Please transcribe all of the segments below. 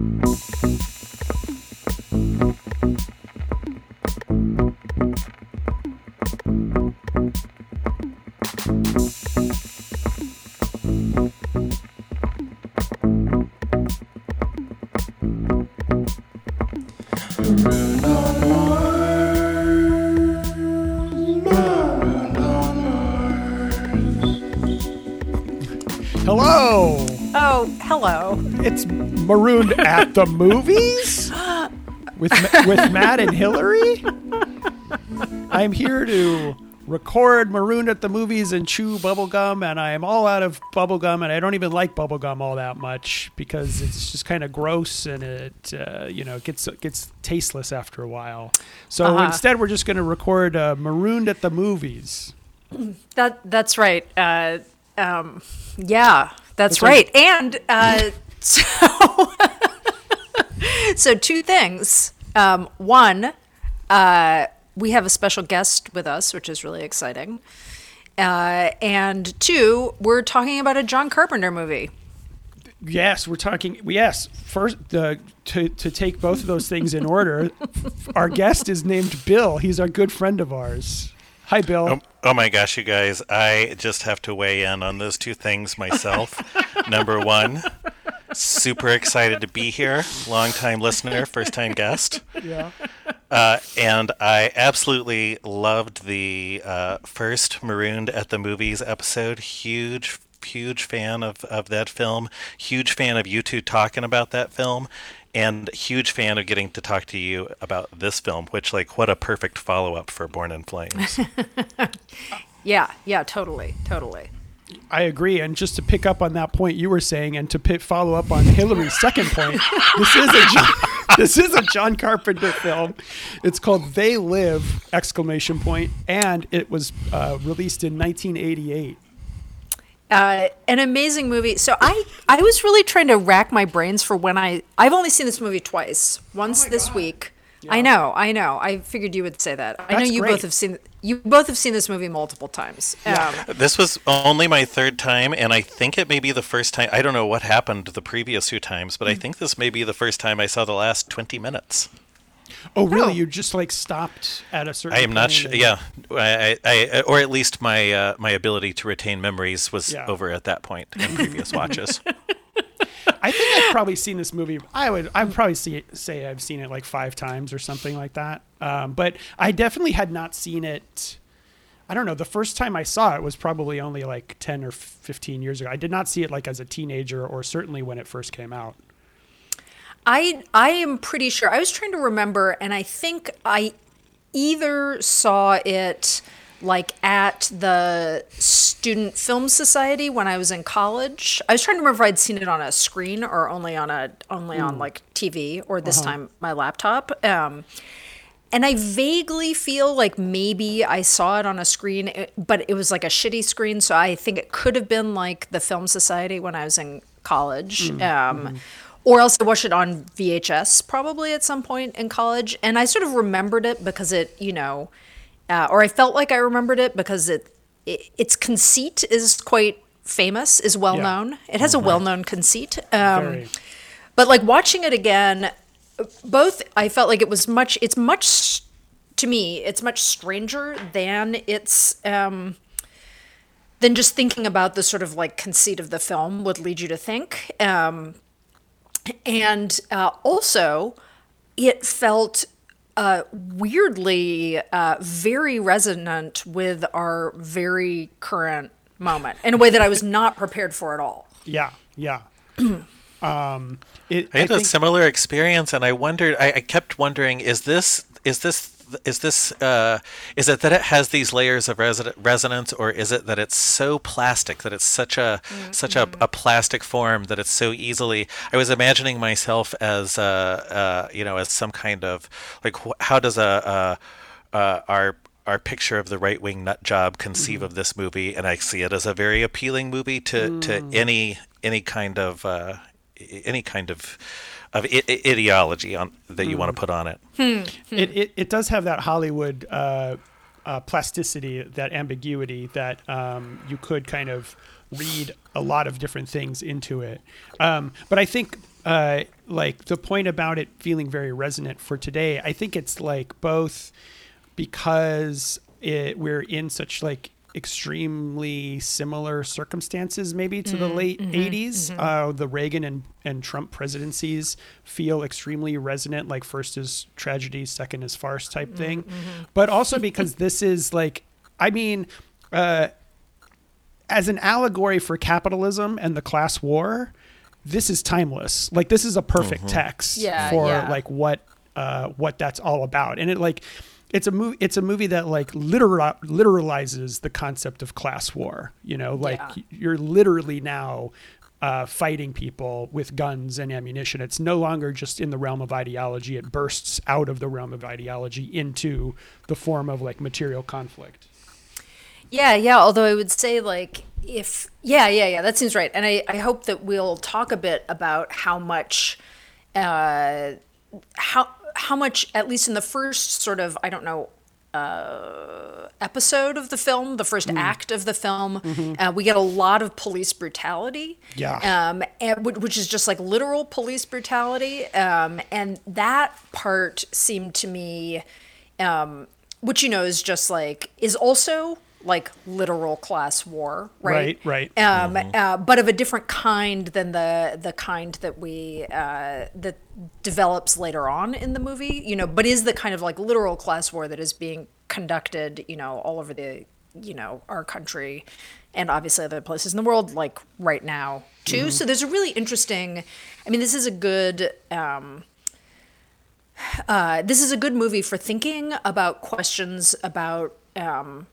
Oh, hello. It's marooned at the movies with with Matt and Hillary. I'm here to record marooned at the movies and chew bubblegum and I am all out of bubblegum and I don't even like bubblegum all that much because it's just kind of gross and it uh, you know gets gets tasteless after a while. So Uh-huh. instead we're just going to record uh, marooned at the movies. That that's right. Uh, um, yeah, that's That's right. right. And uh, so, so two things. Um, one, uh, we have a special guest with us, which is really exciting. Uh, and two, we're talking about a John Carpenter movie. Yes, we're talking. Yes, first uh, to to take both of those things in order. our guest is named Bill. He's a good friend of ours. Hi, Bill. Oh, oh my gosh, you guys! I just have to weigh in on those two things myself. Number one, super excited to be here. Long time listener, first time guest. Yeah. Uh, and I absolutely loved the uh, first Marooned at the Movies episode. Huge, huge fan of, of that film. Huge fan of you two talking about that film. And huge fan of getting to talk to you about this film, which, like, what a perfect follow up for Born in Flames. Yeah, yeah, totally, totally. I agree. And just to pick up on that point you were saying, and to pi follow up on Hillary's second point, this is a John, this is a John Carpenter film. It's called They Live! Exclamation point, and it was uh, released in 1988. uh, an amazing movie. So I I was really trying to rack my brains for when I I've only seen this movie twice. Once this week. I know, I know. I figured you would say that. I know you great. both have seen you both have seen this movie multiple times. Um, This was only my third time, and I think it may be the first time. I don't know what happened the previous two times, but I Mm. think this may be the first time I saw the last 20 minutes. Oh, really? Oh. You just like stopped at a certain. I am not sure. and- Yeah, I, I, I, or at least my uh, my ability to retain memories was Yeah. over at that point in previous watches. I think I've probably seen this movie. I would. I'd probably see, say I've seen it like five times or something like that. Um, but I definitely had not seen it. I don't know. The first time I saw it was probably only like ten or fifteen years ago. I did not see it like as a teenager, or certainly when it first came out. I I am pretty sure. I was trying to remember, and I think I either saw it like at the student film society when I was in college. I was trying to remember if I'd seen it on a screen or only on a only on like TV or this time my laptop. Um, and I vaguely feel like maybe I saw it on a screen, eh, but it was like a shitty screen. So I think it could have been like the Film Society when I was in college. Um, Or else I watched it on VHS probably at some point in college. And I sort of remembered it because it, you know, uh, or I felt like I remembered it because it, it its conceit is quite famous, is well Yeah. known. It has a well known conceit. Um, Very. but like watching it again, both I felt like it was much. It's much to me. It's much stranger than it's um, than just thinking about the sort of like conceit of the film would lead you to think. Um, and uh, also, it felt uh, weirdly uh, very resonant with our very current moment in a way that I was not prepared for at all. Yeah, yeah. um, it, I had I a think- similar experience, and I wondered. I, I kept wondering: is this is this is this uh, is it that it has these layers of resonance, or is it that it's so plastic that it's such a such a, a plastic form that it's so easily? I was imagining myself as uh, uh, you know as some kind of like how does a, a uh, our our picture of the right wing nut job conceive of this movie, and I see it as a very appealing movie to, to any any kind of uh, any kind of of I- I- ideology on that you want to put on it. it, it, it does have that Hollywood uh, uh, plasticity, that ambiguity that um, you could kind of read a lot of different things into it. Um, but I think uh, like the point about it feeling very resonant for today, I think it's like both because it, we're in such like extremely similar circumstances maybe to the late 80s uh, the reagan and, and trump presidencies feel extremely resonant like first is tragedy second is farce type thing. but also because this is like i mean uh, as an allegory for capitalism and the class war this is timeless. Like this is a perfect text Yeah, for yeah. like what uh, what that's all about. And it like it's a movie it's a movie that like literal literalizes the concept of class war you know like Yeah. you're literally now uh, fighting people with guns and ammunition it's no longer just in the realm of ideology it bursts out of the realm of ideology into the form of like material conflict Yeah, yeah. Although I would say, like, if yeah, yeah, yeah, that seems right. And I, I hope that we'll talk a bit about how much, uh, how how much at least in the first sort of I don't know uh, episode of the film, the first act of the film, uh, we get a lot of police brutality. Yeah. Um, and, which is just like literal police brutality. Um, and that part seemed to me, um, which you know is just like is also like literal class war, right? Right, right. Um, uh, but of a different kind than the the kind that we uh, that develops later on in the movie. You know, but is the kind of like literal class war that is being conducted, you know, all over the you know our country and obviously other places in the world, like right now too. So there's a really interesting. I mean, this is a good. Um, uh, this is a good movie for thinking about questions about um,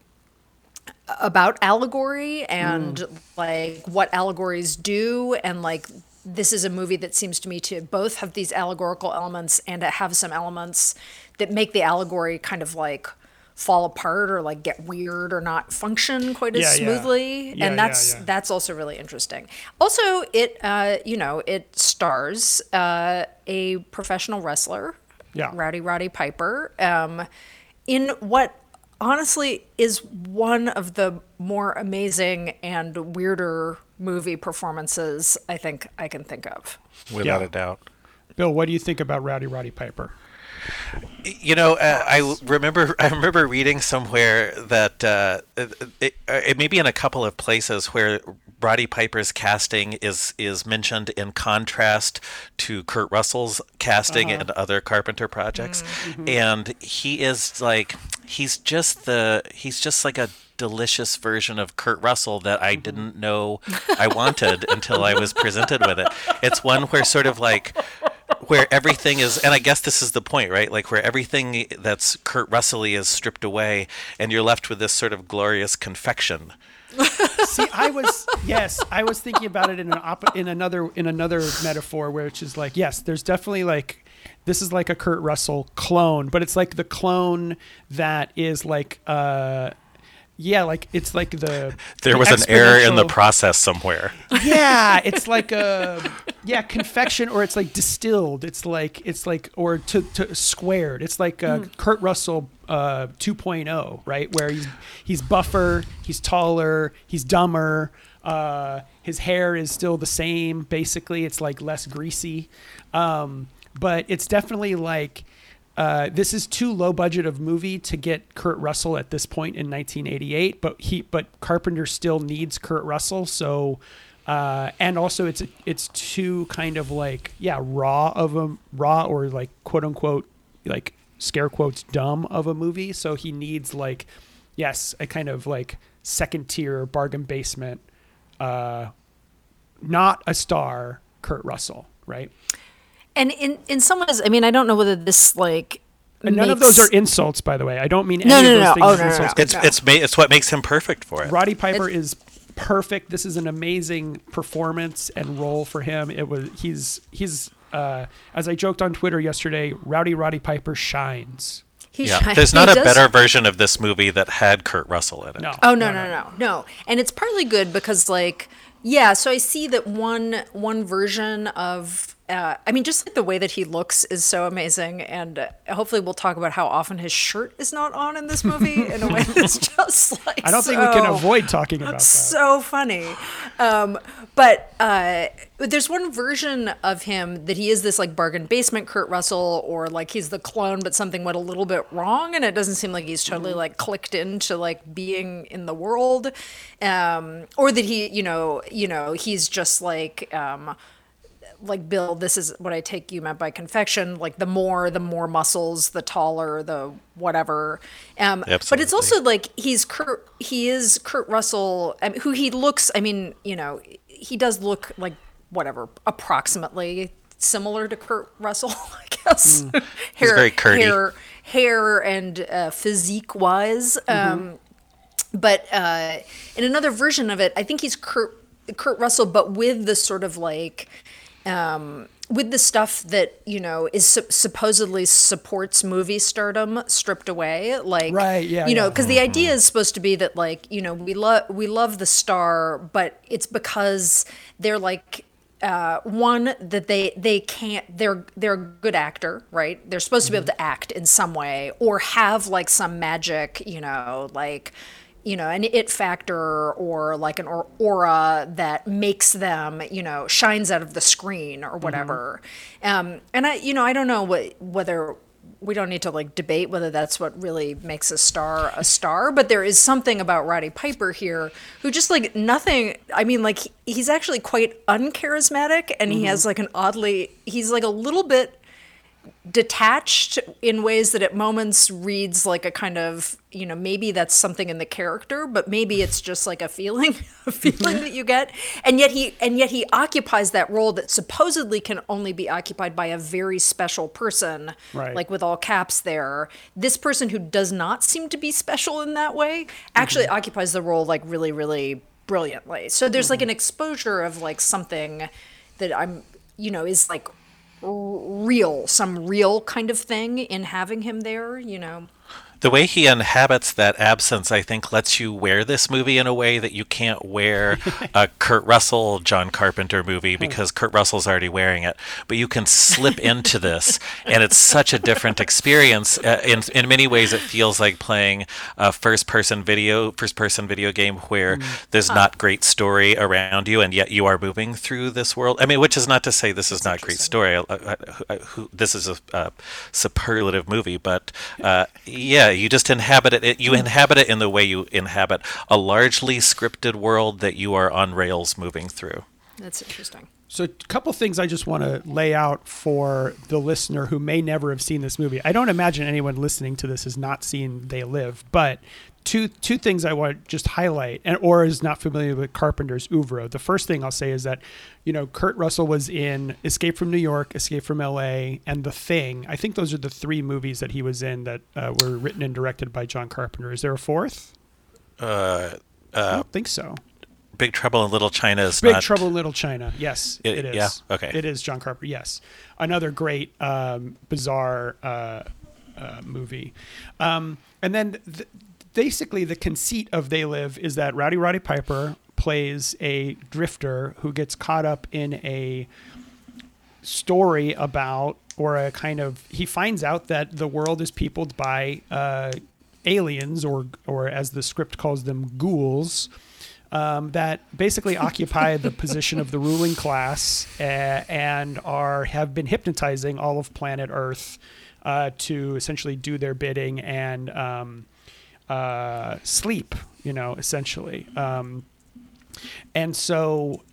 about allegory and like what allegories do. And like this is a movie that seems to me to both have these allegorical elements and to have some elements that make the allegory kind of like fall apart or like get weird or not function quite as Yeah, smoothly. Yeah, and yeah, that's yeah. that's also really interesting. Also it uh you know it stars uh a professional wrestler Yeah. rowdy roddy piper um in what honestly is one of the more amazing and weirder movie performances I think I can think of. without Yeah. a doubt. bill what do you think about rowdy roddy piper You know, uh, I remember I remember reading somewhere that uh, it, it, it may be in a couple of places where Roddy Piper's casting is is mentioned in contrast to Kurt Russell's casting and other Carpenter projects, and he is like he's just the he's just like a delicious version of Kurt Russell that I didn't know I wanted until I was presented with it. It's one where sort of like where everything is and i guess this is the point right? Like where everything that's kurt russell is stripped away and you're left with this sort of glorious confection. See, I was yes, I was thinking about it in an op- in another in another metaphor, which is like yes, there's definitely like this is like a Kurt Russell clone, but it's like the clone that is like uh yeah, like it's like the there the was an error in the process somewhere yeah, it's like a yeah confection, or it's like distilled. It's like it's like or to, to squared. It's like uh, Kurt Russell uh, 2.0, right? Where he's he's buffer, he's taller, he's dumber. Uh, his hair is still the same. Basically, it's like less greasy, um, but it's definitely like. Uh, this is too low budget of movie to get Kurt Russell at this point in 1988, but he but Carpenter still needs Kurt Russell, so uh, and also it's it's too kind of like yeah raw of a raw or like quote unquote like scare quotes dumb of a movie, so he needs like yes a kind of like second tier bargain basement, uh, not a star Kurt Russell, right? And in in some ways, I mean, I don't know whether this like And none of those are insults, by the way. I don't mean any No, of no, those no. things Oh, as no, no, insults. no. it's it's ma- it's what makes him perfect for it Roddy Piper is perfect. This is an amazing performance and role for him. It was he's he's uh, as I joked on Twitter yesterday. Rowdy Roddy Piper shines. he yeah shines- there's he not a does- better version of this movie that had kurt russell in it No. Oh no, no, no, no. And it's partly good because like yeah, so I see that one one version of uh, I mean, just like the way that he looks is so amazing, and uh, hopefully we'll talk about how often his shirt is not on in this movie in a way that's just like I don't think we can avoid talking about that. so funny. Um, but uh, there's one version of him that he is this like bargain basement Kurt Russell, or like he's the clone, but something went a little bit wrong, and it doesn't seem like he's totally like clicked into like being in the world, um, or that he, you know, you know, he's just like. Um, like Bill, this is what I take you meant by confection. Like the more, the more muscles, the taller, the whatever. Um, but it's also like he's Kurt. He is Kurt Russell, I mean, who he looks. I mean, you know, he does look like whatever, approximately similar to Kurt Russell, I guess. hair, very Kurty. hair, hair, and uh, physique wise. Um, but uh, in another version of it, I think he's Kurt Kurt Russell, but with the sort of like um, with the stuff that you know is sup- supposedly supports movie stardom stripped away, like Right, yeah, you know, yeah. because the idea is supposed to be that like you know we love we love the star, but it's because they're like uh, one that they they can't they're they're a good actor right? They're supposed to be able to act in some way or have like some magic you know like you know an it factor or like an aura that makes them you know shines out of the screen or whatever. Um and i you know i don't know what whether we don't need to like debate whether that's what really makes a star a star but there is something about roddy piper here who just like nothing i mean like he's actually quite uncharismatic and he has like an oddly he's like a little bit detached in ways that at moments reads like a kind of you know maybe that's something in the character but maybe it's just like a feeling a feeling that you get. And yet he and yet he occupies that role that supposedly can only be occupied by a very special person Right. like with all caps there. This person who does not seem to be special in that way actually mm-hmm. occupies the role like really really brilliantly. So there's like mm-hmm. an exposure of like something that i'm you know is like real, some real kind of thing in having him there, you know. The way he inhabits that absence, I think, lets you wear this movie in a way that you can't wear a Kurt Russell, John Carpenter movie because Kurt Russell's already wearing it. But you can slip into this, and it's such a different experience. Uh, in in many ways, it feels like playing a first-person video, first-person video game where there's not great story around you, and yet you are moving through this world. I mean, which is not to say this is not great story. I, I, I, who, this is a, a superlative movie, but uh, yeah, you just inhabit it. it. You hmm. inhabit it in the way you inhabit a largely scripted world that you are on rails moving through. That's interesting. So, a couple things I just want to lay out for the listener who may never have seen this movie. I don't imagine anyone listening to this has not seen They Live, but two two things I want to just highlight, and or is not familiar with Carpenter's oeuvre. The first thing I'll say is that you know Kurt Russell was in Escape from New York, Escape from L.A., and The Thing. I think those are the three movies that he was in that uh, were written and directed by John Carpenter. Is there a fourth? Uh, I don't think so. Big Trouble in Little China is Big not. Trouble in Little China. Yes, It- it is. yeah, okay. It is John Carpenter. Yes, another great um, bizarre uh, uh, movie. Um, and then th- basically the conceit of They Live is that Rowdy Roddy Piper plays a drifter who gets caught up in a story about or a kind of he finds out that the world is peopled by uh, aliens or or as the script calls them ghouls um, that basically occupy the position of the ruling class uh, and are have been hypnotizing all of planet Earth uh, to essentially do their bidding and um, uh, sleep. You know, essentially. Um, and so,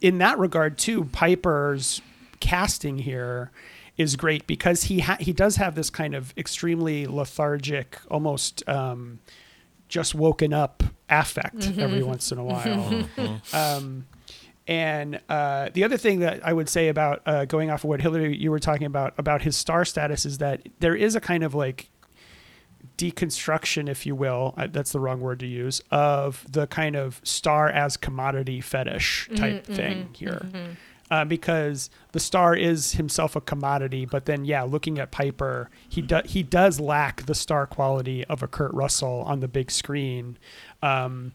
in that regard, too, Piper's casting here is great because he ha- he does have this kind of extremely lethargic, almost um, just woken up affect every once in a while. um, and uh, the other thing that I would say about uh, going off of what Hillary you were talking about about his star status is that there is a kind of like deconstruction, if you will, that's the wrong word to use, of the kind of star as commodity fetish type thing here. Uh, because the star is himself a commodity, but then yeah, looking at Piper, he do, he does lack the star quality of a Kurt Russell on the big screen, um,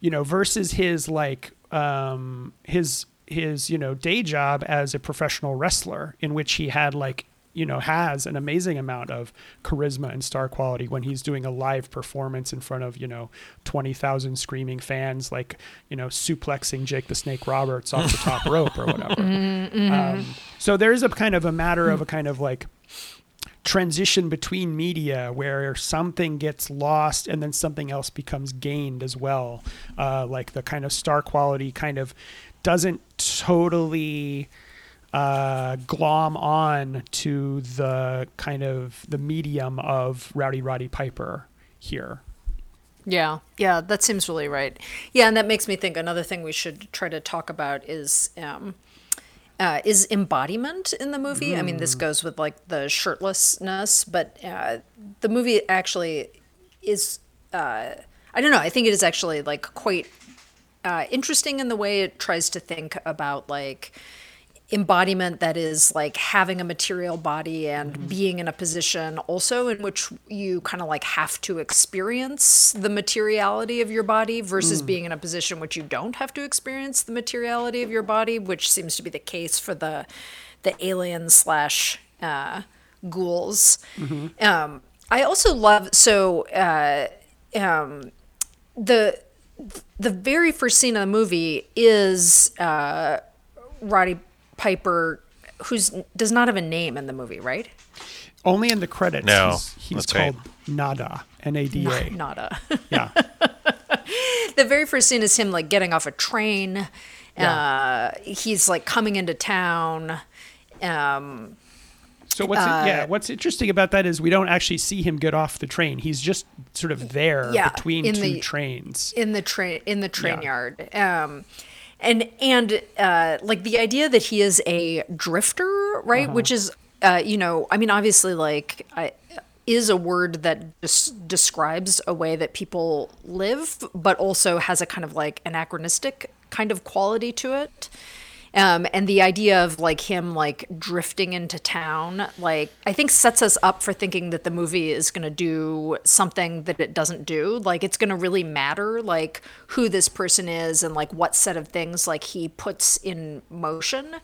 you know, versus his like um, his his you know day job as a professional wrestler in which he had like you know has an amazing amount of charisma and star quality when he's doing a live performance in front of you know 20,000 screaming fans like you know suplexing Jake the Snake Roberts off the top rope or whatever um, so there's a kind of a matter of a kind of like transition between media where something gets lost and then something else becomes gained as well. Uh, like the kind of star quality kind of doesn't totally uh, glom on to the kind of the medium of Rowdy Roddy Piper here. Yeah, yeah, that seems really right. Yeah, and that makes me think another thing we should try to talk about is um, uh, is embodiment in the movie. I mean, this goes with like the shirtlessness, but uh, the movie actually is. Uh, I don't know. I think it is actually like quite uh, interesting in the way it tries to think about like embodiment that is like having a material body and being in a position also in which you kind of like have to experience the materiality of your body versus being in a position which you don't have to experience the materiality of your body which seems to be the case for the the alien slash uh, ghouls. Um, i also love so uh, um, the the very first scene of the movie is uh, Roddy Piper, who's does not have a name in the movie, right? Only in the credits, No, he's, he's that's right. called Nada, N A D A. Nada. Yeah. the very first scene is him like getting off a train. Uh, he's like coming into town. Um, So what's Uh, yeah, what's interesting about that is we don't actually see him get off the train. He's just sort of there Yeah, between in two the- trains. in the train in the train Yeah. yard. Um, and and uh, like the idea that he is a drifter, right? Uh-huh. Which is, uh, you know, I mean, obviously, like, I, is a word that just describes a way that people live, but also has a kind of like anachronistic kind of quality to it. Um, and the idea of like him like drifting into town, like I think sets us up for thinking that the movie is going to do something that it doesn't do. Like it's going to really matter, like who this person is and like what set of things like he puts in motion.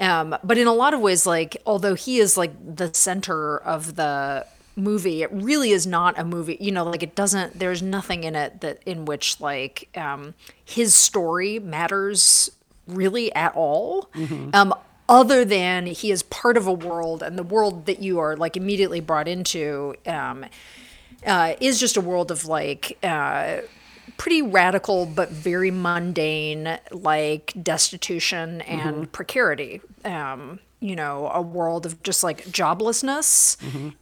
Um, but in a lot of ways, like although he is like the center of the movie, it really is not a movie. You know, like it doesn't. There's nothing in it that in which like um, his story matters really at all. Um, other than he is part of a world, and the world that you are like immediately brought into um, uh, is just a world of like uh, pretty radical but very mundane, like destitution and precarity. Um, you know, a world of just like joblessness,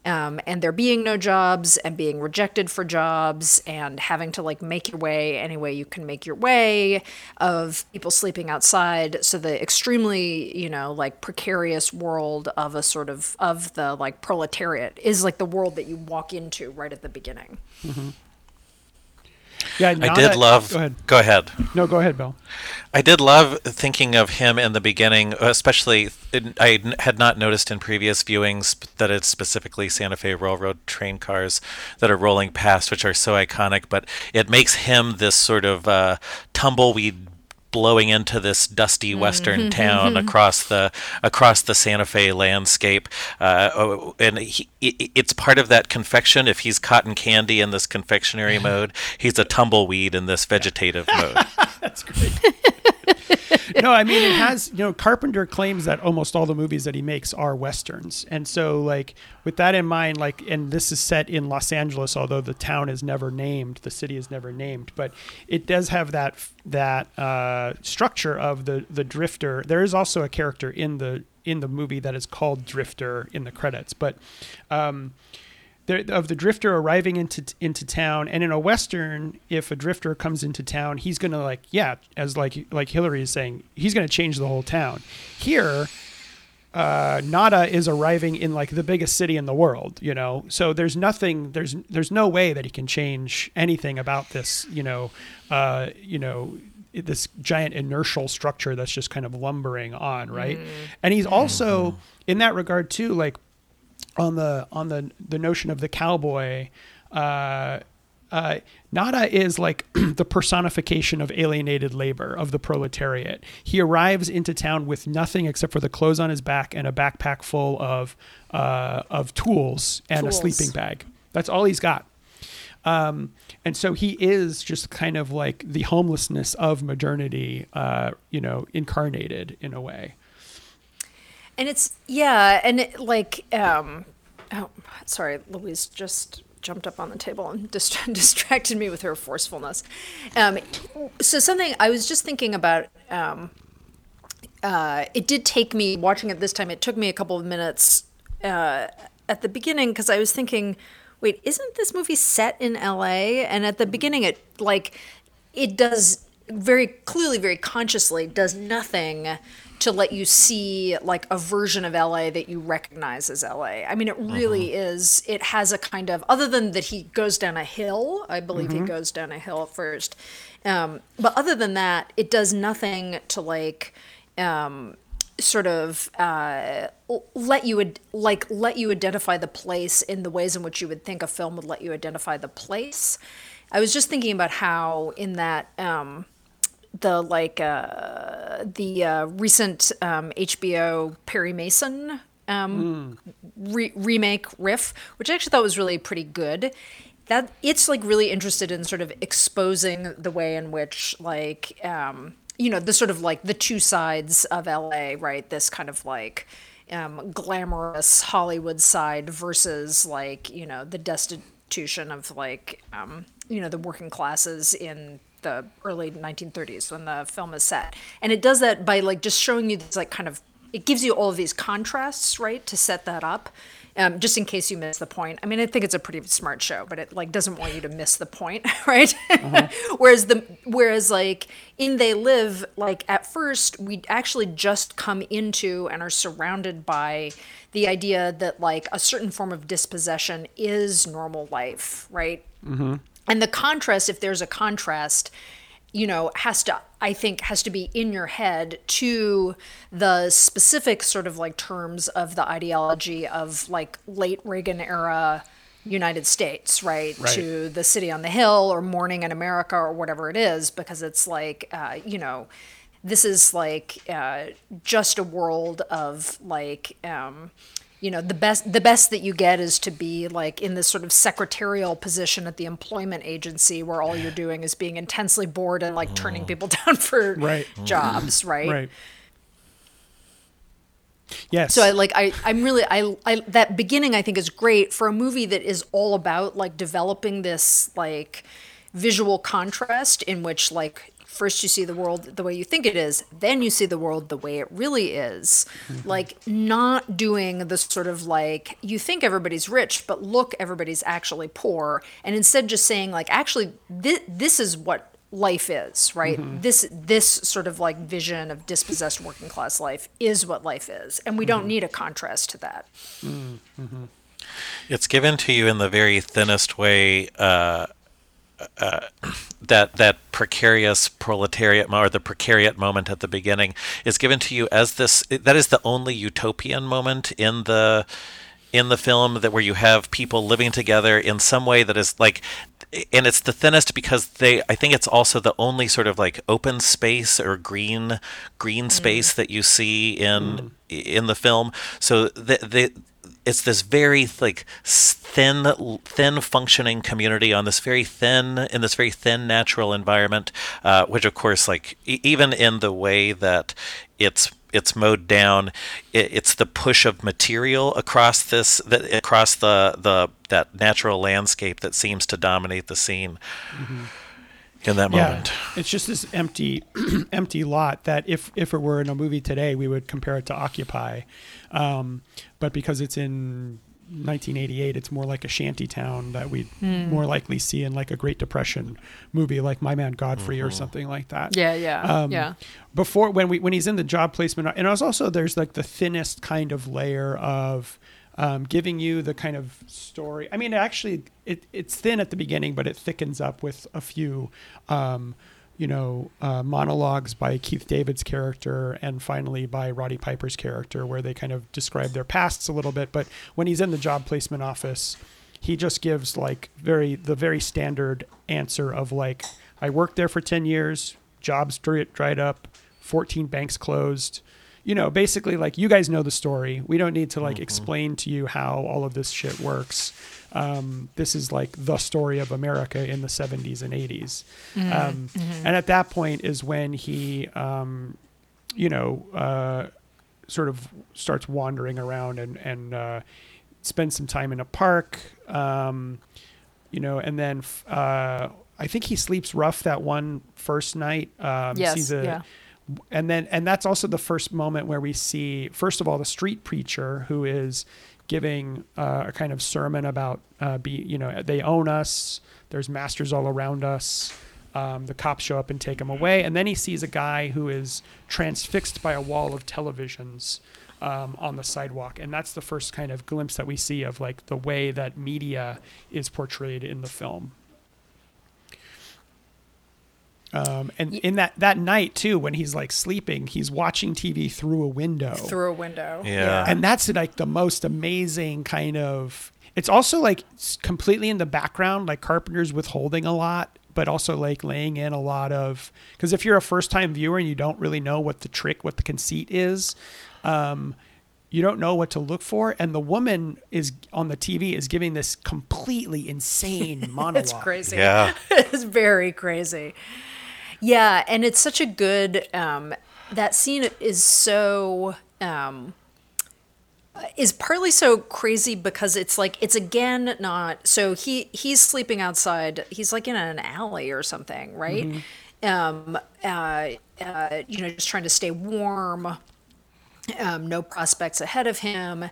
um, and there being no jobs, and being rejected for jobs, and having to like make your way any way you can make your way, of people sleeping outside. So the extremely, you know, like precarious world of a sort of of the like proletariat is like the world that you walk into right at the beginning. Yeah, I did love. Go ahead. Go ahead. No, go ahead, Bill. I did love thinking of him in the beginning, especially in, I had not noticed in previous viewings that it's specifically Santa Fe Railroad train cars that are rolling past, which are so iconic. But it makes him this sort of uh, tumbleweed blowing into this dusty western town across the across the Santa Fe landscape, uh, oh, and he, it's part of that confection. If he's cotton candy in this confectionery mode, he's a tumbleweed in this vegetative mode. That's great. no, I mean it has. You know, Carpenter claims that almost all the movies that he makes are westerns, and so like with that in mind, like, and this is set in Los Angeles, although the town is never named, the city is never named, but it does have that that uh, structure of the the drifter. There is also a character in the in the movie that is called Drifter in the credits, but. Um, of the drifter arriving into into town and in a western if a drifter comes into town he's gonna like yeah as like like hillary is saying he's gonna change the whole town here uh, Nada is arriving in like the biggest city in the world, you know. So there's nothing, there's there's no way that he can change anything about this, you know, uh, you know, this giant inertial structure that's just kind of lumbering on, right? And he's also in that regard too, like on the on the the notion of the cowboy uh uh, Nada is like the personification of alienated labor of the proletariat. He arrives into town with nothing except for the clothes on his back and a backpack full of uh, of tools and Tools. a sleeping bag. That's all he's got. Um, and so he is just kind of like the homelessness of modernity, uh, you know, incarnated in a way. And it's yeah, and it, like um, oh, sorry, Louise just jumped up on the table and dist- distracted me with her forcefulness. Um, so something I was just thinking about. Um, uh, it did take me watching it this time. It took me a couple of minutes uh, at the beginning because I was thinking, wait, isn't this movie set in L.A.? And at the beginning, it like it does very clearly, very consciously, does nothing to let you see like a version of LA that you recognize as LA. I mean, it really is. It has a kind of other than that he goes down a hill. I believe he goes down a hill first. Um, but other than that, it does nothing to like um, sort of uh, let you ad- like let you identify the place in the ways in which you would think a film would let you identify the place. I was just thinking about how in that um, the like uh, the uh, recent um, HBO Perry Mason um, re- remake riff, which I actually thought was really pretty good. That it's like really interested in sort of exposing the way in which like um, you know the sort of like the two sides of LA, right? This kind of like um, glamorous Hollywood side versus like you know the destitution of like um, you know the working classes in the early 1930s when the film is set. And it does that by like just showing you this like kind of it gives you all of these contrasts right to set that up um, just in case you miss the point. I mean i think it's a pretty smart show but it like doesn't want you to miss the point right? Whereas the whereas like in they live like at first we actually just come into and are surrounded by the idea that like a certain form of dispossession is normal life right and the contrast if there's a contrast you know has to i think has to be in your head to the specific sort of like terms of the ideology of like late reagan era united states right, Right. to the city on the hill or morning in america or whatever it is because it's like uh, you know this is like uh, just a world of like um, you know the best the best that you get is to be like in this sort of secretarial position at the employment agency where all you're doing is being intensely bored and like turning oh. people down for Right. jobs right Right. Yes. so I like I I'm really I I that beginning I think is great for a movie that is all about like developing this like visual contrast in which like first you see the world the way you think it is then you see the world the way it really is. Like not doing the sort of like you think everybody's rich but look everybody's actually poor. And instead just saying like actually this, this is what life is right? This this sort of like vision of dispossessed working class life is what life is. And we don't need a contrast to that. It's given to you in the very thinnest way. Uh, uh, that that precarious proletariat or the precariat moment at the beginning is given to you as this. That is the only utopian moment in the in the film that where you have people living together in some way that is like and it's the thinnest because they I think it's also the only sort of like open space or green green mm. space that you see in mm. in the film so the, the it's this very like thin thin functioning community on this very thin in this very thin natural environment uh, which of course like e- even in the way that it's it's mowed down it, it's the push of material across this that across the the that natural landscape that seems to dominate the scene in that moment. yeah, moment. It's just this empty, empty lot that if if it were in a movie today, we would compare it to Occupy, um, but because it's in 1988, it's more like a shanty town that we'd more likely see in like a Great Depression movie, like My Man Godfrey or something like that. yeah yeah Um, yeah Before when we when he's in the job placement, and it was also there's like the thinnest kind of layer of um, giving you the kind of story. I mean, actually, it it's thin at the beginning, but it thickens up with a few. Um, you know, uh, monologues by Keith David's character and finally by Roddy Piper's character, where they kind of describe their pasts a little bit. But when he's in the job placement office, he just gives like very the very standard answer of like I worked there for 10 years, jobs dri- dried up, 14 banks closed. You know, basically like you guys know the story. We don't need to like explain to you how all of this shit works. Um, this is like the story of America in the 70s and 80s. Um, And at that point is when he, um, you know, uh, sort of starts wandering around and and uh, spends some time in a park. Um, you know, and then f- uh, I think he sleeps rough that one first night. Um, Yes, sees a, yeah. and then and that's also the first moment where we see first of all the street preacher who is giving uh, a kind of sermon about uh, be you know they own us. There's masters all around us. Um, the cops show up and take him away, and then he sees a guy who is transfixed by a wall of televisions um, on the sidewalk, and that's the first kind of glimpse that we see of like the way that media is portrayed in the film. Um, and in that that night too, when he's like sleeping, he's watching TV through a window through a window. Yeah. and that's like the most amazing kind of it's also like completely in the background like carpenter's withholding a lot but also like laying in a lot of because if you're a first time viewer and you don't really know what the trick what the conceit is um you don't know what to look for and the woman is on the tv is giving this completely insane monologue It's crazy. Yeah. it's very crazy. Yeah, and it's such a good um that scene is so um is partly so crazy because it's like it's again not so he he's sleeping outside he's like in an alley or something right um uh, uh you know just trying to stay warm um, no prospects ahead of him.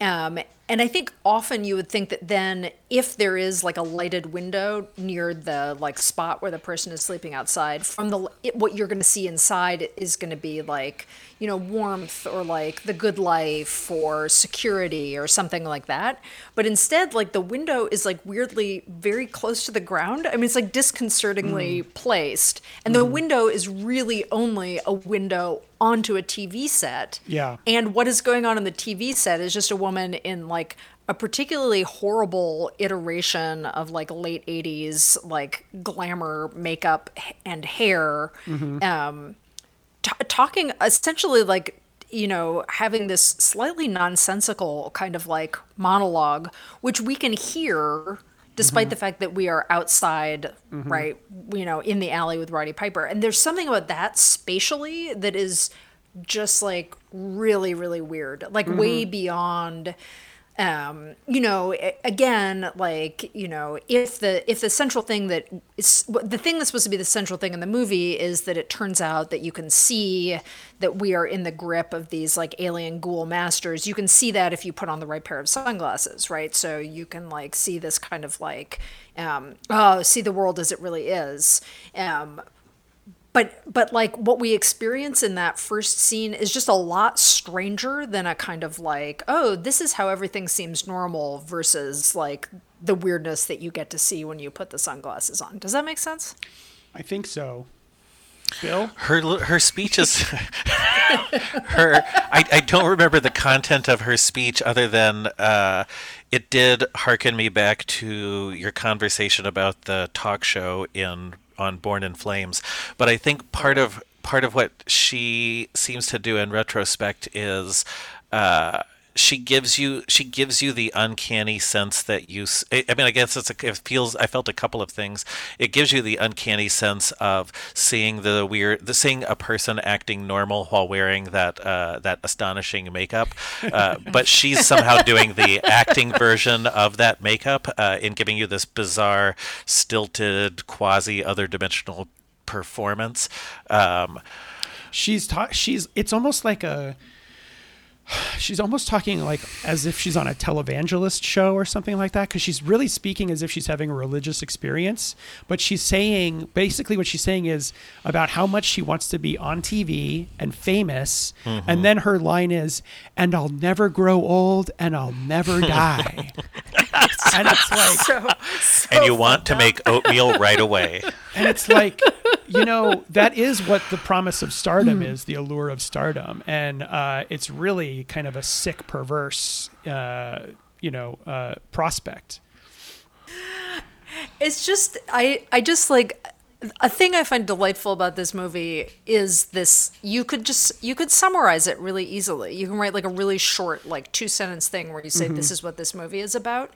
Um, and I think often you would think that then, if there is like a lighted window near the like spot where the person is sleeping outside, from the it, what you're going to see inside is going to be like you know warmth or like the good life or security or something like that. But instead, like the window is like weirdly very close to the ground. I mean, it's like disconcertingly mm. placed, and the mm-hmm. window is really only a window onto a TV set. Yeah. And what is going on in the TV set is just a woman in like a particularly horrible iteration of like late 80s like glamour makeup and hair. Mm-hmm. Um t- talking essentially like you know having this slightly nonsensical kind of like monologue which we can hear despite mm-hmm. the fact that we are outside mm-hmm. right you know in the alley with Roddy Piper. And there's something about that spatially that is just like really really weird. Like way beyond um you know again like you know if the if the central thing that is the thing that's supposed to be the central thing in the movie is that it turns out that you can see that we are in the grip of these like alien ghoul masters. You can see that if you put on the right pair of sunglasses right? So you can like see this kind of like um oh see the world as it really is. Um but but like what we experience in that first scene is just a lot stranger than a kind of like oh this is how everything seems normal versus like the weirdness that you get to see when you put the sunglasses on. Does that make sense? I think so. Bill? Her her speech is her I, I don't remember the content of her speech other than uh, it did hearken me back to your conversation about the talk show in on Born in Flames. But I think part of part of what she seems to do in retrospect is uh, she gives you she gives you the uncanny sense that you i mean I guess it's a, it feels I felt a couple of things. It gives you the uncanny sense of seeing the weird the seeing a person acting normal while wearing that uh, that astonishing makeup. Uh, but she's somehow doing the acting version of that makeup uh, in giving you this bizarre stilted quasi other dimensional performance. Um, she's ta- she's it's almost like a she's almost talking like as if she's on a televangelist show or something like that because she's really speaking as if she's having a religious experience. But she's saying basically what she's saying is about how much she wants to be on TV and famous. And then her line is and I'll never grow old and I'll never die. And it's like so, so and you want to make oatmeal right away. And it's like you know that is what the promise of stardom is the allure of stardom. And uh, it's really kind of a sick perverse uh, you know uh, prospect It's just I I just like a thing I find delightful about this movie is this you could just you could summarize it really easily. You can write like a really short like two sentence thing where you say this is what this movie is about.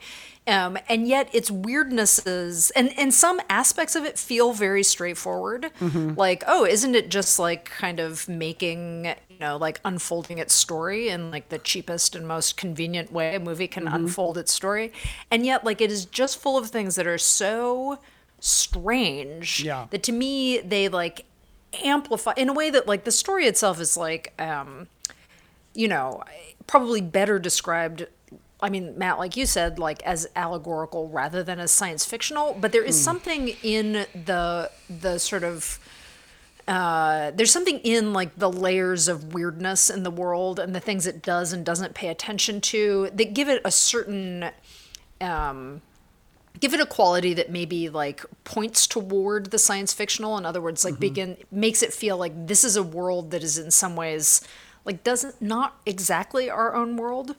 Um, and yet its weirdnesses and and some aspects of it feel very straightforward. Like, oh, isn't it just like kind of making know like unfolding its story in like the cheapest and most convenient way a movie can unfold its story? And yet like it is just full of things that are so strange Yeah. that to me they like amplify in a way that like the story itself is like um you know probably better described i mean matt like you said like as allegorical rather than as science fictional but there is something in the the sort of uh, there's something in like the layers of weirdness in the world and the things it does and doesn't pay attention to that give it a certain um, give it a quality that maybe like points toward the science fictional. In other words like begin makes it feel like this is a world that is in some ways like doesn't not exactly our own world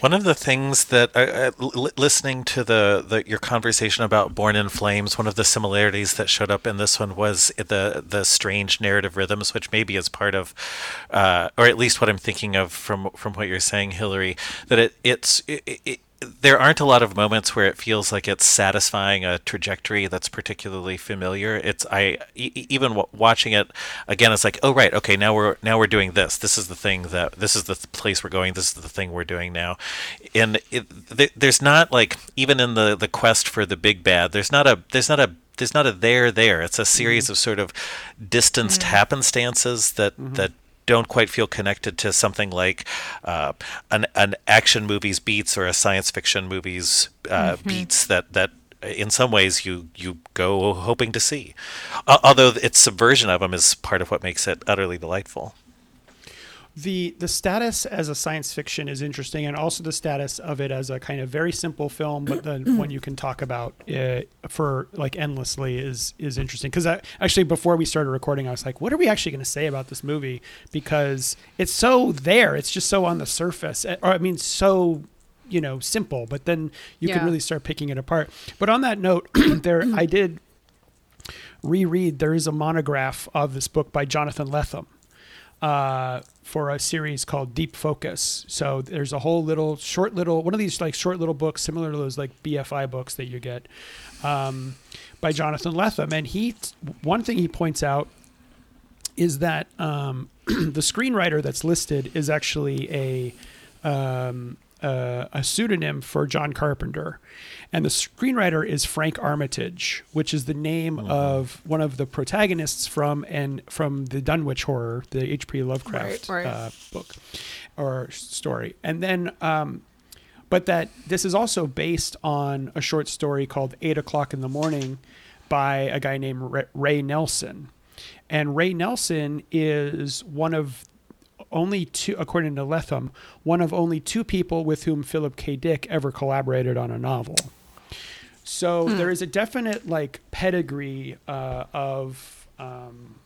One of the things that, uh, uh, listening to the, the your conversation about Born in Flames, one of the similarities that showed up in this one was the the strange narrative rhythms, which maybe is part of, uh, or at least what I'm thinking of from from what you're saying, Hillary. That it it's it, it, there aren't a lot of moments where it feels like it's satisfying a trajectory that's particularly familiar. It's I e- even w- watching it again, it's like, oh right, okay, now we're now we're doing this. This is the thing that this is the th- place we're going. This is the thing we're doing now. And it, th- there's not like even in the the quest for the big bad, there's not a there's not a there's not a there there. It's a mm-hmm. series of sort of distanced mm. happenstances that mm-hmm. that don't quite feel connected to something like uh, an an action movie's beats or a science fiction movie's uh, beats that that in some ways you you go hoping to see. Uh, although its subversion of them is part of what makes it utterly delightful. The the status as a science fiction is interesting, and also the status of it as a kind of very simple film, but then one you can talk about uh, for like endlessly is is interesting. Because actually, before we started recording, I was like, "What are we actually going to say about this movie?" Because it's so there, it's just so on the surface, uh, or I mean, so you know, simple. But then you can really start picking it apart. But on that note, there I did reread. There is a monograph of this book by Jonathan Lethem uh, for a series called Deep Focus. So there's a whole little short little one of these like short little books similar to those like BFI books that you get um, by Jonathan Lethem, and he one thing he points out is that um, the screenwriter that's listed is actually a um, uh, a pseudonym for John Carpenter, and the screenwriter is Frank Armitage, which is the name of one of the protagonists from and from the Dunwich Horror, the H.P. Lovecraft Right, right. Uh, book or story, and then. Um, but that this is also based on a short story called Eight O'clock in the Morning by a guy named Ray- Ray Nelson. And Ray Nelson is one of only two, according to Lethem, one of only two people with whom Philip K. Dick ever collaborated on a novel. So there is a definite like pedigree uh, of um,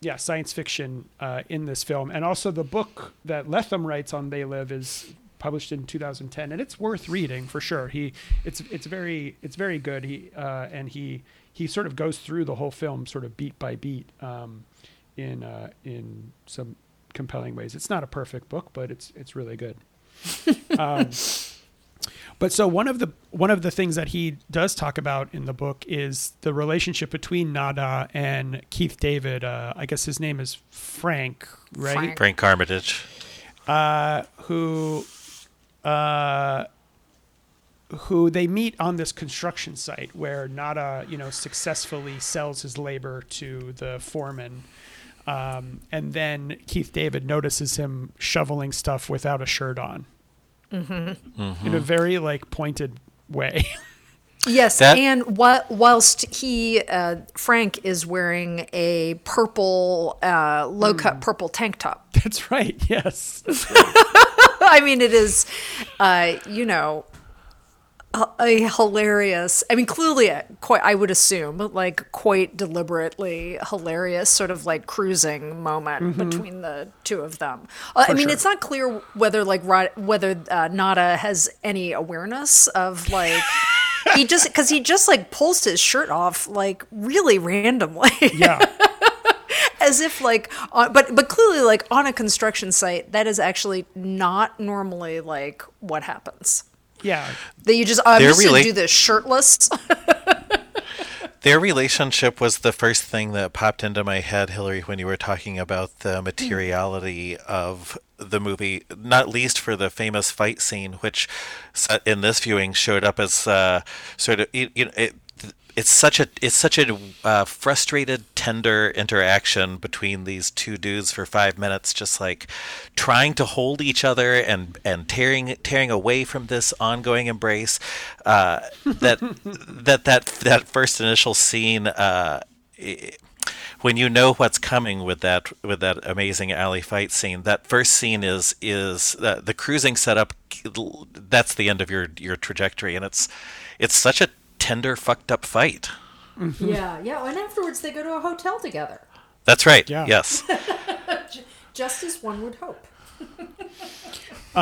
yeah science fiction uh, in this film, and also the book that Lethem writes on They Live is published in 2010, and it's worth reading for sure. He it's it's very it's very good. He uh, and he he sort of goes through the whole film sort of beat by beat um, in uh, in some compelling ways. It's not a perfect book, but it's it's really good. um, but so one of the one of the things that he does talk about in the book is the relationship between Nada and Keith David. Uh, I guess his name is Frank, right? Frank. Frank Armitage. Uh, who uh, who they meet on this construction site where Nada, you know, successfully sells his labor to the foreman. Um, and then Keith David notices him shoveling stuff without a shirt on in a very like pointed way. Yes, That- and what whilst he uh, Frank is wearing a purple, uh, low cut purple tank top. That's right. Yes. I mean, it is, uh, you know, a, hilarious. I mean, clearly, a quite. I would assume, like quite deliberately hilarious, sort of like cruising moment between the two of them. Uh, I mean, sure. it's not clear whether like whether uh, Nada has any awareness of like. he just because he just like pulls his shirt off like really randomly Yeah. as if like on, but but clearly like on a construction site that is actually not normally like what happens Yeah. that you just i'm They're just gonna do this shirtless Their relationship was the first thing that popped into my head, Hillary, when you were talking about the materiality of the movie, not least for the famous fight scene, which in this viewing showed up as uh, sort of you you know, it, it's such a it's such a uh, frustrated, tender interaction between these two dudes for five minutes, just like trying to hold each other and and tearing tearing away from this ongoing embrace. Uh, that that that that first initial scene. Uh, i- when you know what's coming with that with that amazing alley fight scene, that first scene is is uh, the cruising setup. That's the end of your your trajectory, and it's it's such a tender, fucked up fight. yeah yeah and afterwards they go to a hotel together That's right. Yeah. Yes. just as one would hope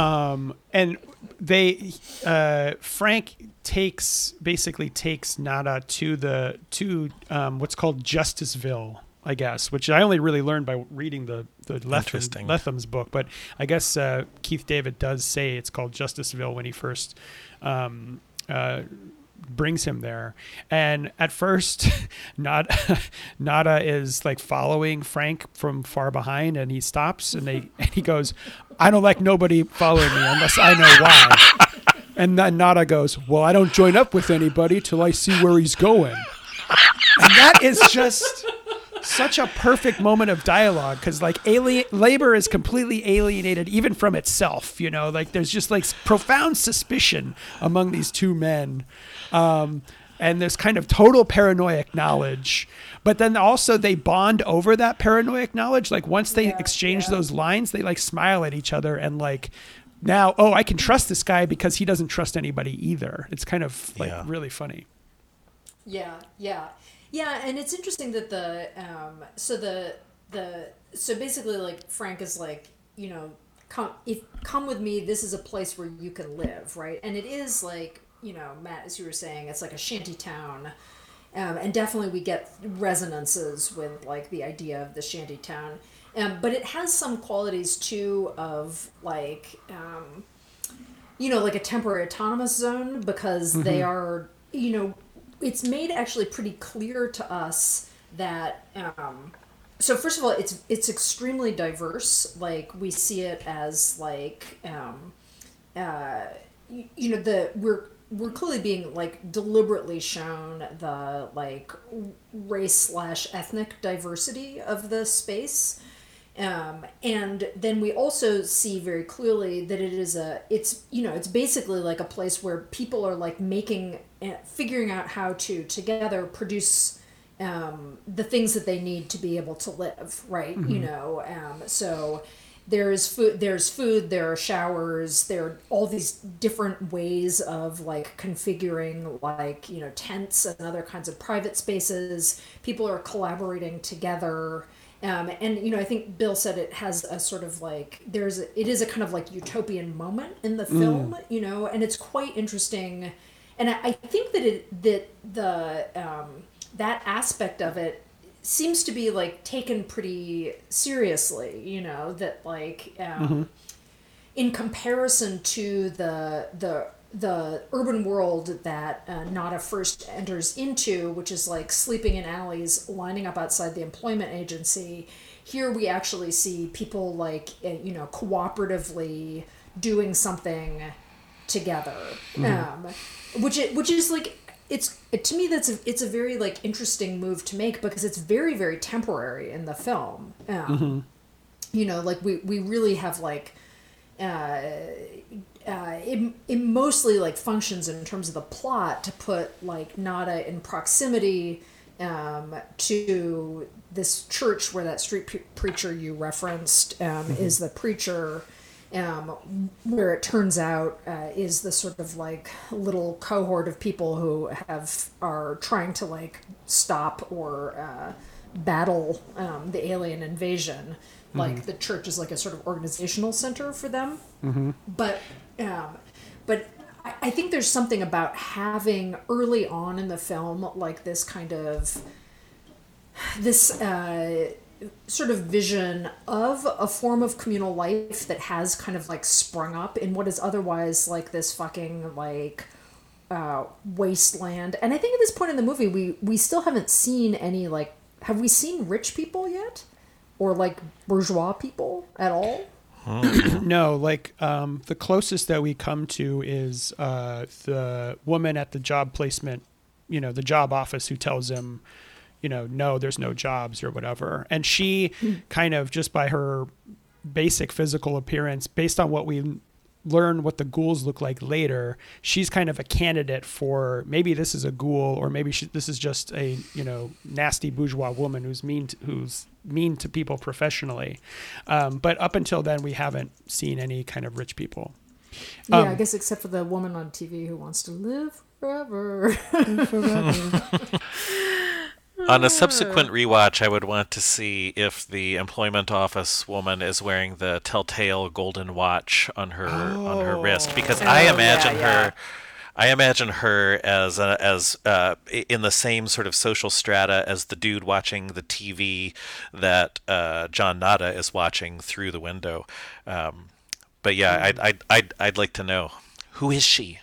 and they uh, Frank takes basically takes Nada to the to um, what's called Justiceville, I guess, which I only really learned by reading the the Lethem, Interesting. Lethem's book. But I guess uh, Keith David does say it's called Justiceville when he first. Um, uh, brings him there. And at first nada nada is like following frank from far behind and he stops and they and he goes i don't like nobody following me unless i know why. And then nada goes well i don't join up with anybody till i see where he's going. And that is just such a perfect moment of dialogue because like alien labor is completely alienated even from itself you know? Like there's just like profound suspicion among these two men. Um, and there's kind of total paranoid knowledge. But then also they bond over that paranoid knowledge. Like once they Yeah, exchange yeah. those lines they like smile at each other and like now oh i can trust this guy because he doesn't trust anybody either. It's kind of like Yeah. really funny. Yeah, yeah, yeah, and it's interesting that the um, so the the so basically like Frank is like you know come if come with me this is a place where you can live right? And it is like you know Matt as you were saying it's like a shanty town. Um, and definitely we get resonances with like the idea of the shanty town. Um, but it has some qualities too of like um, you know, like a temporary autonomous zone because they are, you know, it's made actually pretty clear to us that. Um, so first of all, it's it's extremely diverse. Like we see it as like, um, uh, you, you know, the we're we're clearly being like deliberately shown the like race slash ethnic diversity of the space. Um, and then we also see very clearly that it is a it's you know it's basically like a place where people are like making uh, figuring out how to together produce um, the things that they need to be able to live right? You know um, so there's food there's food there are showers there are all these different ways of like configuring like you know tents and other kinds of private spaces. People are collaborating together um, and you know i think bill said it has a sort of like there's a, it is a kind of like utopian moment in the film you know and it's quite interesting. And i, I think that it that the um, that aspect of it seems to be like taken pretty seriously you know that like um, in comparison to the the the urban world that uh, Nada first enters into, which is like sleeping in alleys, lining up outside the employment agency. Here we actually see people like uh, you know cooperatively doing something together, um, which it, which is like it's it, to me that's a, it's a very like interesting move to make because it's very very temporary in the film. Um, You know, like we we really have like uh, uh, it, it mostly like functions in terms of the plot to put like Nada in proximity um, to this church where that street pre- preacher you referenced um, is the preacher um, where it turns out uh, is the sort of like little cohort of people who have are trying to like stop or uh, battle um, the alien invasion. Like the church is like a sort of organizational center for them, but but I, I think there's something about having early on in the film like this kind of this uh, sort of vision of a form of communal life that has kind of like sprung up in what is otherwise like this fucking like uh, wasteland. And I think at this point in the movie, we we still haven't seen any like. Have we seen rich people yet, or like bourgeois people at all? No, like um, the closest that we come to is uh, the woman at the job placement, you know, the job office who tells him, you know, no, there's no jobs or whatever. And she kind of just by her basic physical appearance, based on what we learn what the ghouls look like later, she's kind of a candidate for maybe this is a ghoul or maybe she, this is just a you know nasty bourgeois woman who's mean to, who's mean to people professionally. Um, but up until then, we haven't seen any kind of rich people. Yeah, Um, I guess except for the woman on TV who wants to live forever. On a subsequent rewatch, I would want to see if the employment office woman is wearing the telltale golden watch on her on her wrist because I Oh, imagine yeah, yeah. her I imagine her as a, as uh, in the same sort of social strata as the dude watching the TV that uh, John Nada is watching through the window. Um, but yeah, I'd, I'd I'd I'd like to know who is she?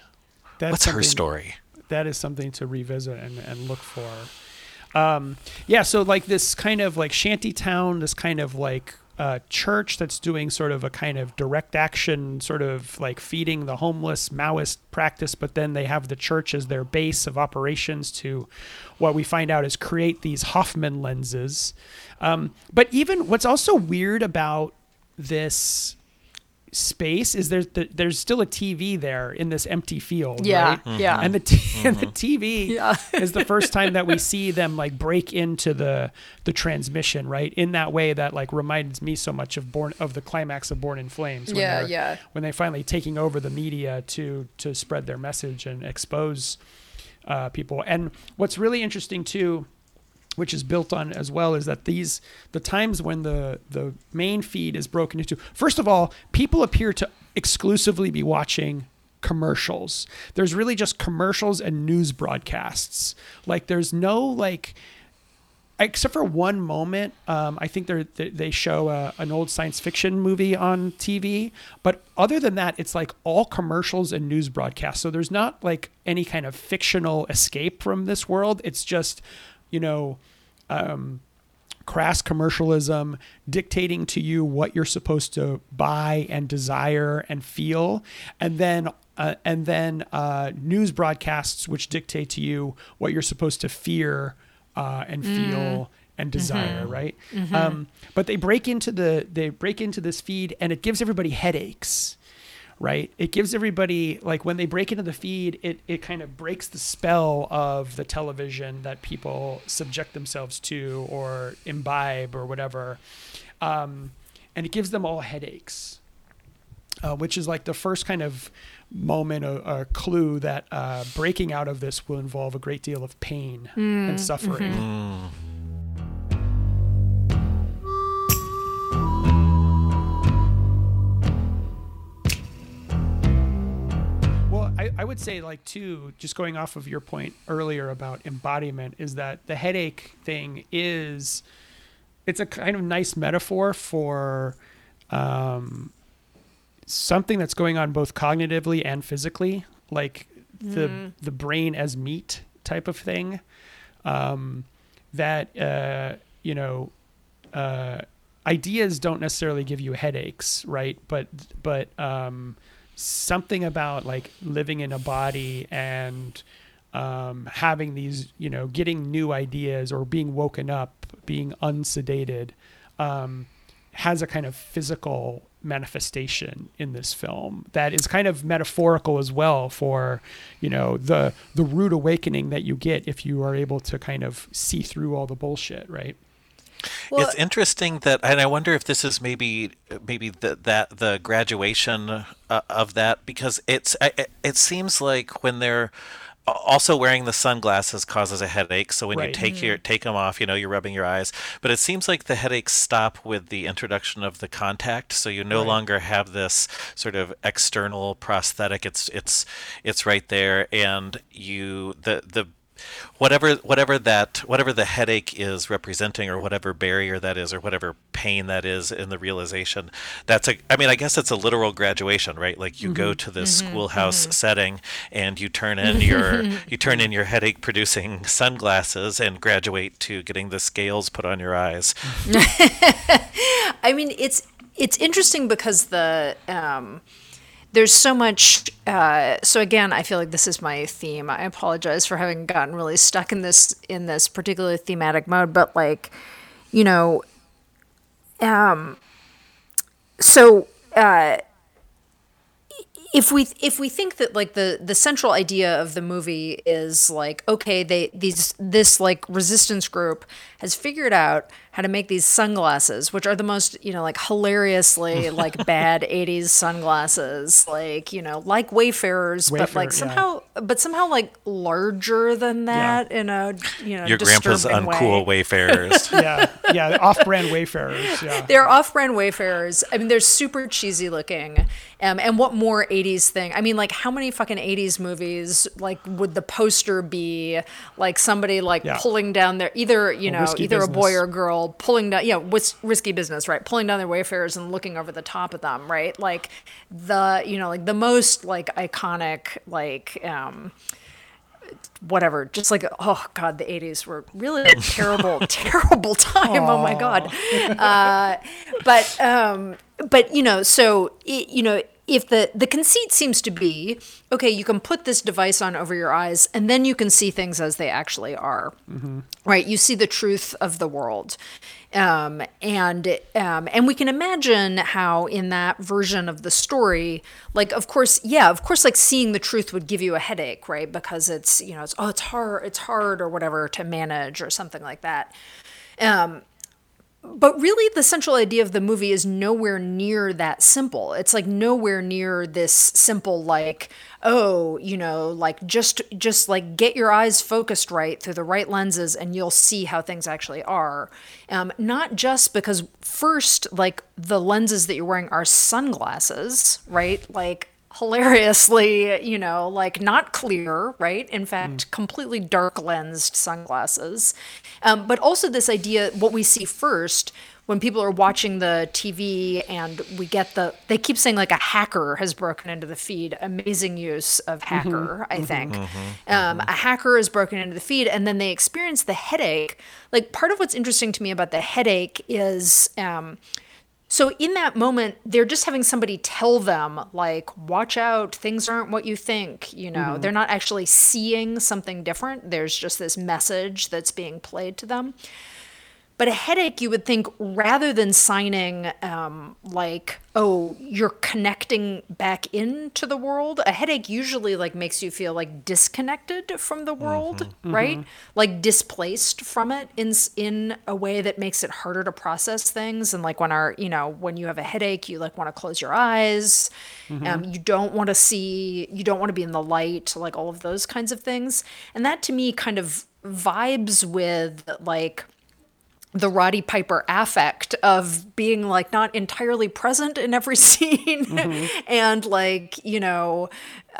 That's What's her story? that is something to revisit and, and look for. Um, yeah, so like this kind of like shanty town, this kind of like uh, church that's doing sort of a kind of direct action, sort of like feeding the homeless Maoist practice, but then they have the church as their base of operations to what we find out is create these Hoffman lenses. Um, but even what's also weird about this space is there's the, there's still a TV there in this empty field, Yeah, right? yeah. And the t- and the TV Yeah. is the first time that we see them like break into the the transmission, right? In that way that like reminds me so much of Born of the climax of Born in Flames. When Yeah, they're- yeah. When they finally taking over the media to to spread their message and expose uh, people. And what's really interesting too which is built on as well is that these the times when the the main feed is broken into first of all people appear to exclusively be watching commercials. There's really just commercials and news broadcasts. Like there's no like except for one moment um, i think they they show a, an old science fiction movie on tv but other than that it's like all commercials and news broadcasts. So there's not like any kind of fictional escape from this world. It's just you know um, crass commercialism dictating to you what you're supposed to buy and desire and feel. And then uh, and then uh, news broadcasts which dictate to you what you're supposed to fear uh, and feel and desire right? Um, but they break into the they break into this feed and it gives everybody headaches right? It gives everybody like when they break into the feed, it it kind of breaks the spell of the television that people subject themselves to or imbibe or whatever, um, and it gives them all headaches, uh, which is like the first kind of moment or, or clue that uh, breaking out of this will involve a great deal of pain and suffering. Well, I, I would say, like, too, just going off of your point earlier about embodiment, is that the headache thing is, it's a kind of nice metaphor for um, something that's going on both cognitively and physically, like the the brain as meat type of thing. Um, that uh, you know, uh, ideas don't necessarily give you headaches, right? But but um, something about like living in a body and um, having these, you know, getting new ideas or being woken up, being unsedated, um, has a kind of physical manifestation in this film that is kind of metaphorical as well for you know the the rude awakening that you get if you are able to kind of see through all the bullshit right Well- it's interesting that, and I wonder if this is maybe maybe the, that the graduation uh, of that because it's it, it seems like when they're also wearing the sunglasses causes a headache. So when you Right. take your take them off, you know you're rubbing your eyes. But it seems like the headaches stop with the introduction of the contact. So you no Right. longer have this sort of external prosthetic. It's it's it's right there, and you the the whatever whatever that whatever the headache is representing or whatever barrier that is or whatever pain that is in the realization that's a i mean i guess it's a literal graduation right? Like you go mm-hmm. to this mm-hmm. schoolhouse mm-hmm. setting and you turn in your you turn in your headache producing sunglasses and graduate to getting the scales put on your eyes. I mean, it's it's interesting because the um, there's so much. Uh, so again, I feel like this is my theme. I apologize for having gotten really stuck in this in this particular thematic mode, but like, you know, um, so. Uh, if we if we think that like the the central idea of the movie is like okay they these this like resistance group has figured out how to make these sunglasses which are the most you know like hilariously like bad 80s sunglasses like you know like wayfarers but Wayfarer, like yeah. Somehow but somehow like larger than that in a you know your grandpa's disturbing uncool way. wayfarers Yeah, yeah, off-brand wayfarers. Yeah, They're off-brand wayfarers. I mean, they're super cheesy looking. Um, and what more 80s thing? I mean, like, how many fucking 80s movies, like, would the poster be like somebody, like, Yeah. pulling down their, either, you know, Risky either a boy Business. or girl pulling down, yeah, what's risky business, right? Pulling down their wayfarers and looking over the top of them, right? Like, the, you know, like, the most, like, iconic, like, um, whatever just like oh god the 80s were really a terrible terrible time. Oh my god. Uh, but um but you know so it, you know if the the conceit seems to be okay you can put this device on over your eyes and then you can see things as they actually are. Right? You see the truth of the world um, and um, and we can imagine how in that version of the story like of course yeah of course like seeing the truth would give you a headache right? Because it's you know it's oh it's hard it's hard or whatever to manage or something like that. Um, but really the central idea of the movie is nowhere near that simple. It's like nowhere near this simple like oh you know like just just like get your eyes focused right through the right lenses and you'll see how things actually are. Um, not just because first like the lenses that you're wearing are sunglasses right? Like hilariously, you know, like not clear, right? In fact, completely dark lensed sunglasses. Um, but also, this idea what we see first when people are watching the TV and we get the, they keep saying like a hacker has broken into the feed. Amazing use of hacker, I think. Um, a hacker has broken into the feed and then they experience the headache. Like, part of what's interesting to me about the headache is, um, so in that moment, they're just having somebody tell them, like, watch out, things aren't what you think. You know, mm-hmm. they're not actually seeing something different. There's just this message that's being played to them. But a headache, you would think, rather than signing um, like, oh, you're connecting back into the world, a headache usually like makes you feel like disconnected from the world, right? Like displaced from it in in a way that makes it harder to process things. And like when our, you know, when you have a headache, you like want to close your eyes. Um, you don't want to see, you don't want to be in the light, like all of those kinds of things. And that to me kind of vibes with like the Roddy Piper affect of being like not entirely present in every scene mm-hmm. and like, you know,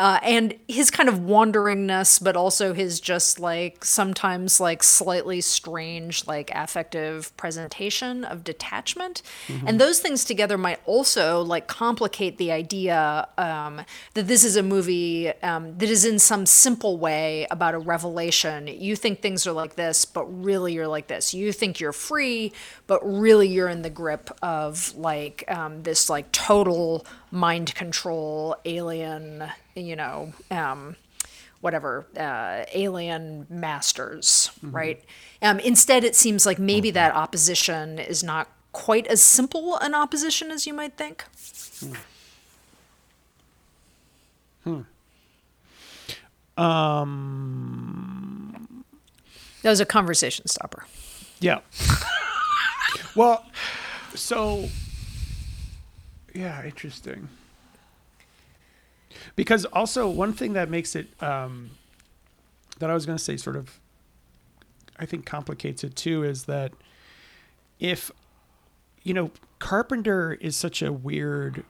uh, and his kind of wanderingness, but also his just like sometimes like slightly strange, like affective presentation of detachment. And those things together might also like complicate the idea um, that this is a movie um, that is in some simple way about a revelation. You think things are like this, but really you're like this. You think you're free, but really you're in the grip of like um, this like total mind control alien, you know, um, whatever, uh, alien masters, right? Um, instead, it seems like maybe that opposition is not quite as simple an opposition as you might think. Hmm. Um, That was a conversation stopper. yeah. Well, so yeah, interesting. Because also one thing that makes it um, that I was going to say sort of I think complicates it too is that if you know Carpenter is such a weird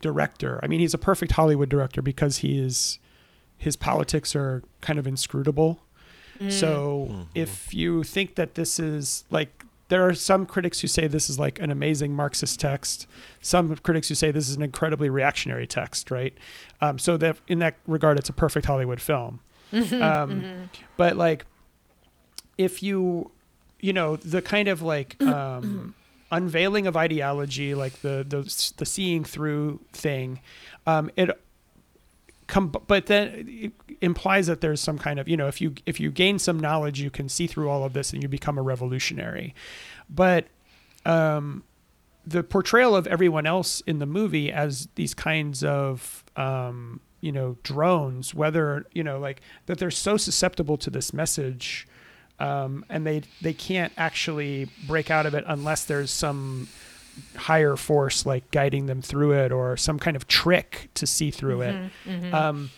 director. I mean, he's a perfect Hollywood director because he is his politics are kind of inscrutable. So if you think that this is like there are some critics who say this is like an amazing Marxist text. Some critics who say this is an incredibly reactionary text, right? Um, so that in that regard, it's a perfect Hollywood film. um, But like, if you, you know, the kind of like um, unveiling of ideology, like the the the seeing through thing, um, it but then it implies that there's some kind of you know if you if you gain some knowledge you can see through all of this and you become a revolutionary. But um the portrayal of everyone else in the movie as these kinds of um you know drones whether you know like that they're so susceptible to this message um and they they can't actually break out of it unless there's some higher force like guiding them through it or some kind of trick to see through it um,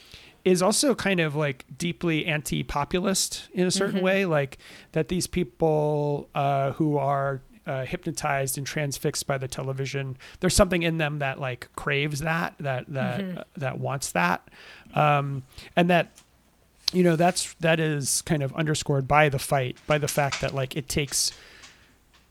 is also kind of like deeply anti-populist in a certain way like that these people uh, who are uh, hypnotized and transfixed by the television there's something in them that like craves that that that uh, that wants that um, and that you know that's that is kind of underscored by the fight by the fact that like it takes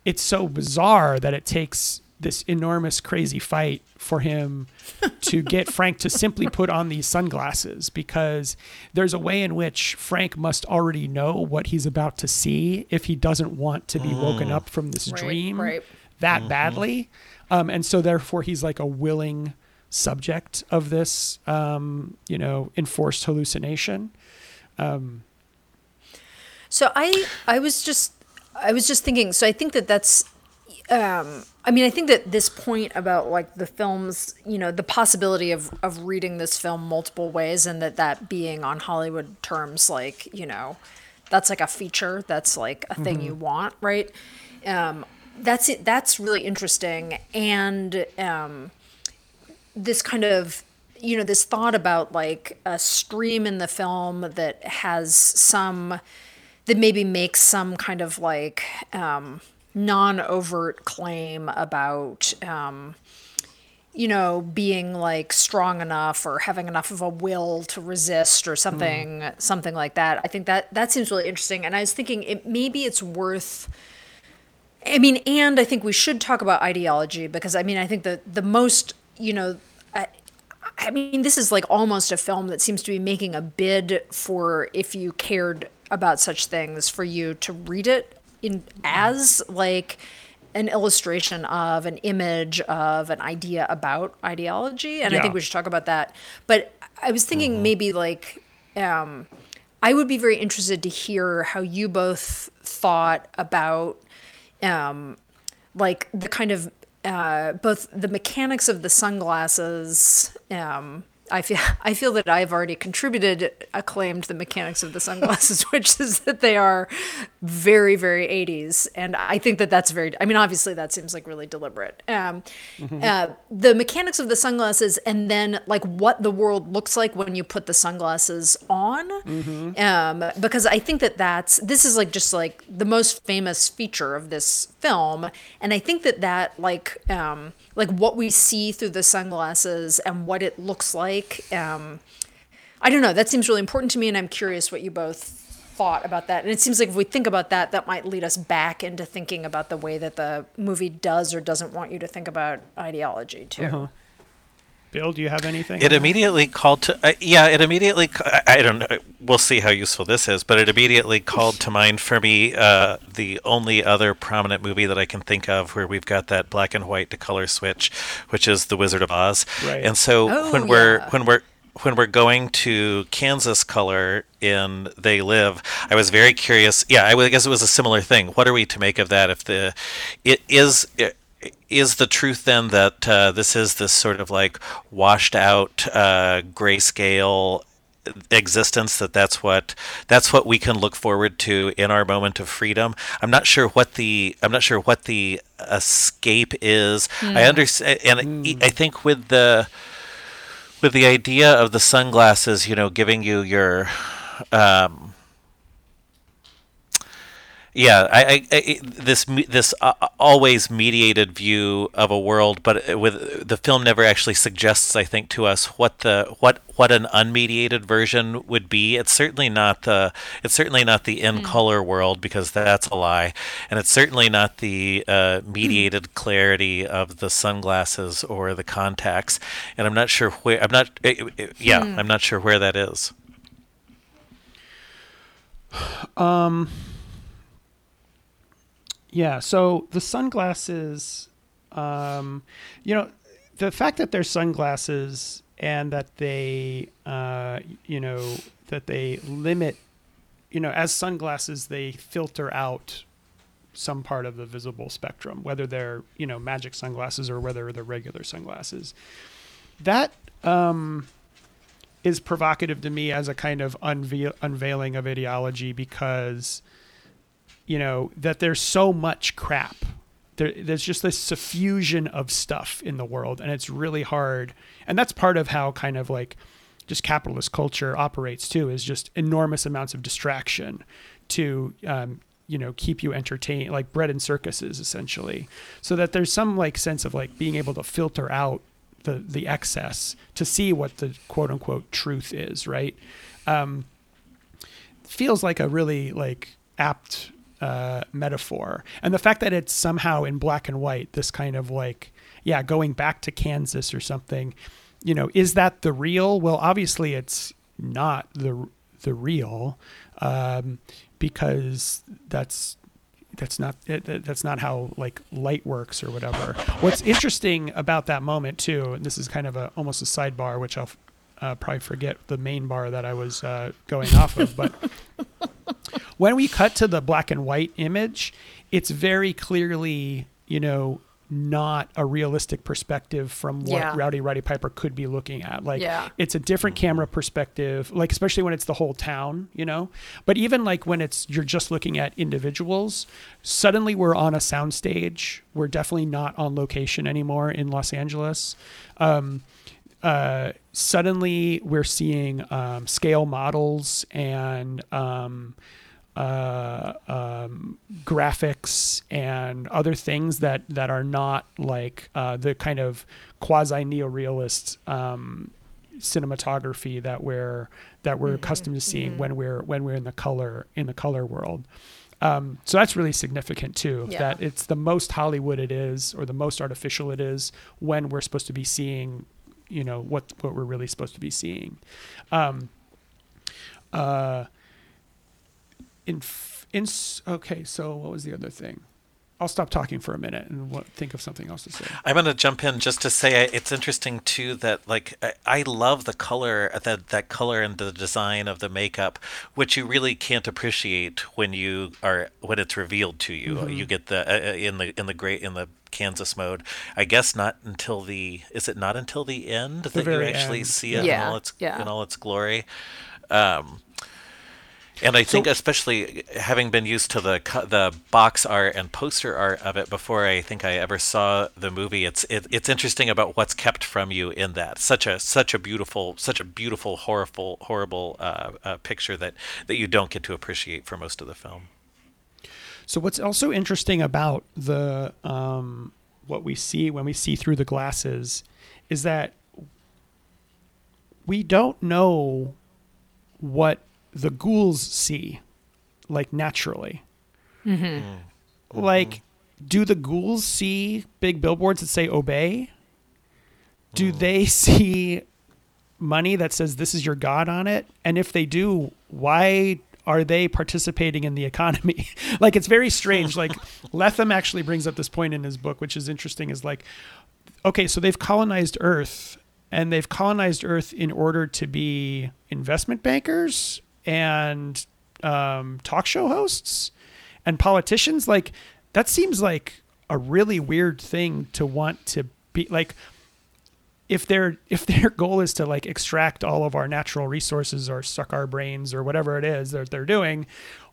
it's so bizarre that it takes this enormous crazy fight for him to get Frank to simply put on these sunglasses because there's a way in which Frank must already know what he's about to see if he doesn't want to be woken up from this Right, dream right. that badly. Um, and so therefore he's like a willing subject of this um, you know, enforced hallucination. So I I was just I was just thinking. So I think that that's. Um, I mean, I think that this point about like the films, you know, the possibility of of reading this film multiple ways, and that that being on Hollywood terms, like you know, that's like a feature. That's like a thing you want, right? Um, that's it. That's really interesting, and um, this kind of you know this thought about like a stream in the film that has some that maybe makes some kind of like um, non-overt claim about um, you know being like strong enough or having enough of a will to resist or something something like that. I think that that seems really interesting. And i was thinking it maybe it's worth I mean, and I think we should talk about ideology because I mean, I think that the most, you know, I, I mean, this is like almost a film that seems to be making a bid for if you cared about such things for you to read it in as like an illustration of an image of an idea about ideology? And i think we should talk about that. But i was thinking maybe like um, I would be very interested to hear how you both thought about um, like the kind of uh, both the mechanics of the sunglasses. Um, I feel I feel that I've already contributed a claim to the mechanics of the sunglasses, which is that they are very very 80s, and I think that that's very. I mean, obviously that seems like really deliberate. Um, uh, the mechanics of the sunglasses, and then like what the world looks like when you put the sunglasses on, um, because I think that that's this is like just like the most famous feature of this film, and I think that that like um, like what we see through the sunglasses and what it looks like. Um, I don't know. That seems really important to me, and I'm curious what you both thought about that. And it seems like if we think about that, that might lead us back into thinking about the way that the movie does or doesn't want you to think about ideology too. Bill, do you have anything? It immediately called to uh, yeah. It immediately I, I don't know. We'll see how useful this is, but it immediately called to mind for me uh, the only other prominent movie that I can think of where we've got that black and white to color switch, which is The Wizard of Oz. Right. And so Oh, when we're when we're when we're going to Kansas color in They Live, I was very curious. Yeah, I guess it was a similar thing. What are we to make of that? If the it is. It, is the truth then that uh, this is this sort of like washed out uh, grayscale existence that that's what that's what we can look forward to in our moment of freedom i'm not sure what the i'm not sure what the escape is i understand and i think with the with the idea of the sunglasses you know giving you your um yeah, I, I, I this this uh, always mediated view of a world, but with the film never actually suggests, I think, to us what the what what an unmediated version would be. It's certainly not the it's certainly not the in color world because that's a lie, and it's certainly not the uh, mediated clarity of the sunglasses or the contacts. And I'm not sure where I'm not. eh, eh, yeah, I'm not sure where that is. Yeah. So the sunglasses, um, you know, the fact that they're sunglasses and that they, uh, you know, that they limit, you know, as sunglasses, they filter out some part of the visible spectrum, whether they're, you know, magic sunglasses or whether they're regular sunglasses. That, um, is provocative to me as a kind of unveil- unveiling of ideology because you know that there's so much crap. There, there's just this suffusion of stuff in the world and it's really hard. And that's part of how kind of like just capitalist culture operates too is just enormous amounts of distraction to um, you know keep you entertained like bread and circuses essentially. So that there's some like sense of like being able to filter out the the excess to see what the quote unquote truth is right? Um, feels like a really like apt uh, metaphor, and the fact that it's somehow in black and white, this kind of like yeah, going back to Kansas or something. You know, is that the real? Well, obviously, it's not the the real, um, because that's that's not that's not how like light works or whatever. What's interesting about that moment too, and this is kind of a almost a sidebar, which I'll uh, probably forget the main bar that I was uh, going off of, but when we cut to the black and white image, it's very clearly, you know, not a realistic perspective from what Yeah. Rowdy Roddy Piper could be looking at. Like Yeah. it's a different camera perspective, like especially when it's the whole town, you know. But even like when it's you're just looking at individuals, suddenly we're on a soundstage. We're definitely not on location anymore in Los Angeles. Um, uh, suddenly we're seeing um, scale models and um, uh, um, graphics and other things that that are not like uh, the kind of quasi neorealist um, cinematography that we're that we're accustomed to seeing when we're when we're in the color in the color world. Um, so that's really significant too. Yeah. That it's the most Hollywood it is, or the most artificial it is, when we're supposed to be seeing, you know, what what we're really supposed to be seeing. Um, uh, in in okay, so what was the other thing? I'll stop talking for a minute and what, think of something else to say. I'm going to jump in just to say it's interesting too that like I, I love the color that that color and the design of the makeup, which you really can't appreciate when you are when it's revealed to you. You get the uh, uh, in the in the great in the Kansas mode. I guess not until the is it not until the end that you actually end. see it in all its yeah. in all its glory. Um, and I think, especially having been used to the the box art and poster art of it before I think I ever saw the movie, it's it, it's interesting about what's kept from you in that. Such a such a beautiful such a beautiful horrible horrible uh, uh, picture that that you don't get to appreciate for most of the film. So what's also interesting about the um, what we see when we see through the glasses is that we don't know what the ghouls see like naturally. Mm-hmm. Mm. Like, mm-hmm. do the ghouls see big billboards that say obey? Do mm. they see money that says this is your god on it? And if they do, why are they participating in the economy? like it's very strange. Like Lethem actually brings up this point in his book, which is interesting, is like, okay, so they've colonized Earth and they've colonized Earth in order to be investment bankers and um, talk show hosts and politicians. Like that seems like a really weird thing to want to be like if their if their goal is to like extract all of our natural resources or suck our brains or whatever it is that they're doing,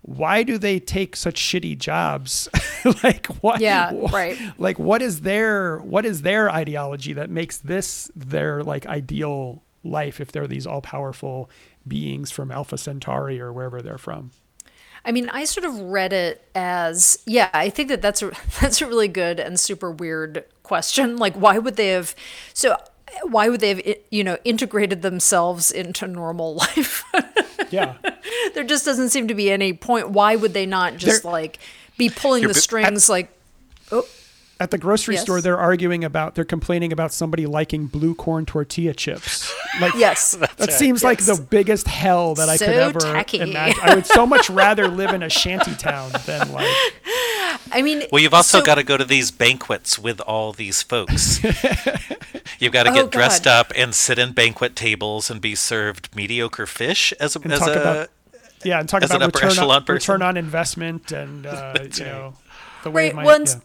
why do they take such shitty jobs? like what? Yeah, right. Like what is their what is their ideology that makes this their like ideal life if they're these all powerful beings from Alpha Centauri or wherever they're from? I mean, I sort of read it as yeah. I think that that's a that's a really good and super weird question. Like, why would they have? So, why would they have you know integrated themselves into normal life? Yeah. there just doesn't seem to be any point. Why would they not just They're- like be pulling the bi- strings? Like, oh, At the grocery Yes. store, they're arguing about, they're complaining about somebody liking blue corn tortilla chips. Like, yes, that seems like the biggest hell that I could ever tacky. imagine. I would so much rather live in a shanty town than like, I mean, Well, you've also so- got to go to these banquets with all these folks. you've got to Oh, get dressed up and sit in banquet tables and be served mediocre fish as a, and as talk a about, yeah, and talk as an about return on, return on investment and, uh, you know, the way right my, once yeah.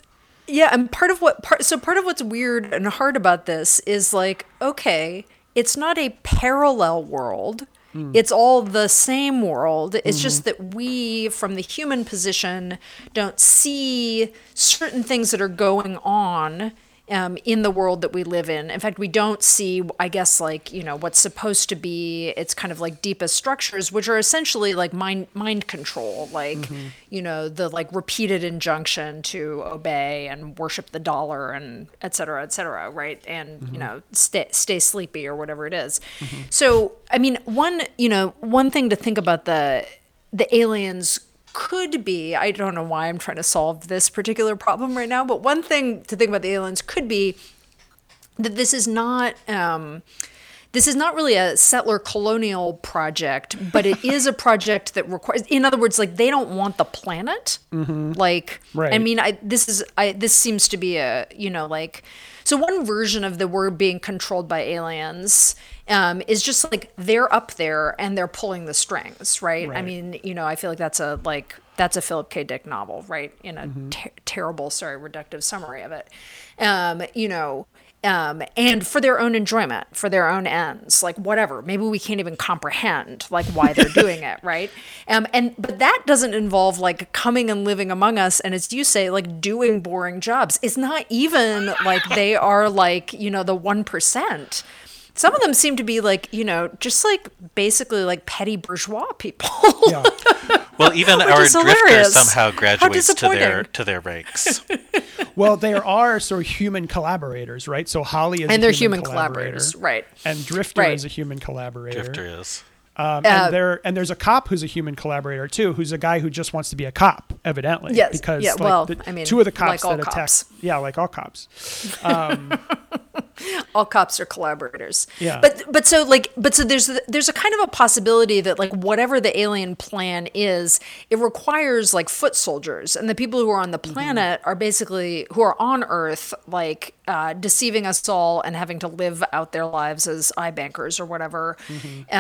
Yeah. and part of what part so part of what's weird and hard about this is like okay it's not a parallel world. Hmm. It's all the same world. It's mm-hmm. just that we from the human position don't see certain things that are going on um, in the world that we live in. In fact, we don't see, I guess, like you know, what's supposed to be its kind of like deepest structures, which are essentially like mind mind control, like mm-hmm. you know, the like repeated injunction to obey and worship the dollar and et cetera, et cetera, right? And you mm-hmm. know, stay stay sleepy or whatever it is. Mm-hmm. So, I mean, one you know, one thing to think about the the aliens could be i don't know why i'm trying to solve this particular problem right now but one thing to think about the aliens could be that this is not um, this is not really a settler colonial project, but it is a project that requires. In other words, like they don't want the planet. Like, right. I mean, I this is I this seems to be a you know like so one version of the word being controlled by aliens um, is just like they're up there and they're pulling the strings, right? I mean, you know, I feel like that's a like that's a Philip K. Dick novel, right? In a ter- terrible, sorry, reductive summary of it. Um, you know, um, and for their own enjoyment, for their own ends, like whatever. Maybe we can't even comprehend like why they're doing it, right? Um, and but that doesn't involve like coming and living among us, and as you say, like doing boring jobs. It's not even like they are like you know the one percent. Some of them seem to be like you know just like basically like petty bourgeois people. Yeah. Well, even our is drifter hilarious. somehow graduates to their to their ranks. Well, there are sort of human collaborators, right? So Holly is and a they're human, human collaborators, right? And Drifter Right. is a human collaborator. Drifter is. Um, Uh, and there and there's a cop who's a human collaborator too, who's a guy who just wants to be a cop, evidently. Yes, Because yeah, like, well, the, I mean, two of the cops like all that attack, cops. yeah, like all cops. all cops are collaborators. Yeah. But but so like but so there's there's a kind of a possibility that like whatever the alien plan is, it requires like foot soldiers, and the people who are on the Mm-hmm. planet are basically who are on Earth like uh, deceiving us all and having to live out their lives as eye bankers or whatever. Mm-hmm.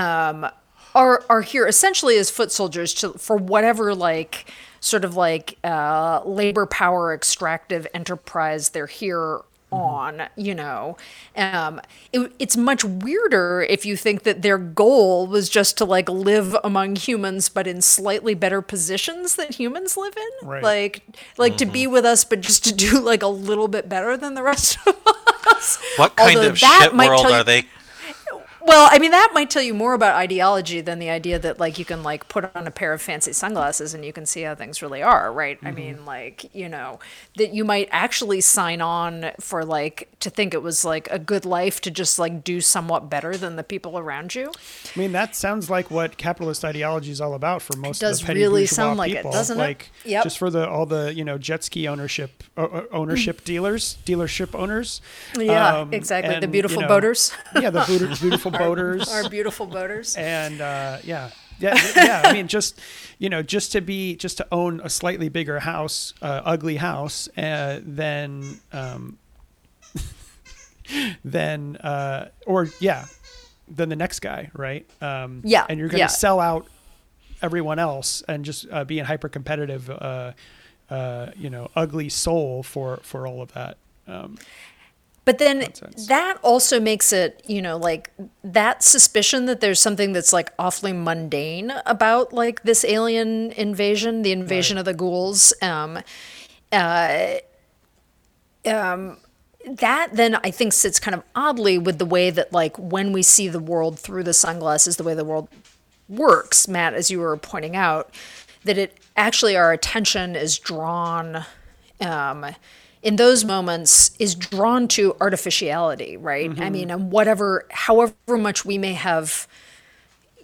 Um, are are here essentially as foot soldiers to for whatever like sort of like uh, labor power extractive enterprise they're here on you know um it, it's much weirder if you think that their goal was just to like live among humans but in slightly better positions that humans live in Right. like like to be with us but just to do like a little bit better than the rest of us What kind Although of that shit world you- are they? Well, I mean, that might tell you more about ideology than the idea that like you can like put on a pair of fancy sunglasses and you can see how things really are, right? I mean, like you know that you might actually sign on for like to think it was like a good life to just like do somewhat better than the people around you. I mean, that sounds like what capitalist ideology is all about for most does of the really sound like it, people. doesn't it? like, Yep. Just for the all the you know jet ski ownership o- ownership dealers, dealership owners. Yeah, Um, exactly. The beautiful you know, boaters, Yeah, the beautiful, beautiful boaters. our beautiful boaters. and uh, yeah, yeah, yeah. I mean, just you know, just to be, just to own a slightly bigger house, uh, ugly house, uh, than, um, than, uh, or yeah, than the next guy, right? Um, Yeah, and you're going to yeah. sell out everyone else and just uh, being hyper competitive, uh, uh, you know, ugly soul for for all of that. Um, But then Nonsense. that also makes it, you know, like that suspicion that there's something that's like awfully mundane about like this alien invasion, the invasion of the ghouls. Um, uh, um, that then I think sits kind of oddly with the way that like when we see the world through the sunglasses, the way the world works, Matt, as you were pointing out, that it actually our attention is drawn um, in those moments is drawn to artificiality, right? I mean, and whatever, however much we may have,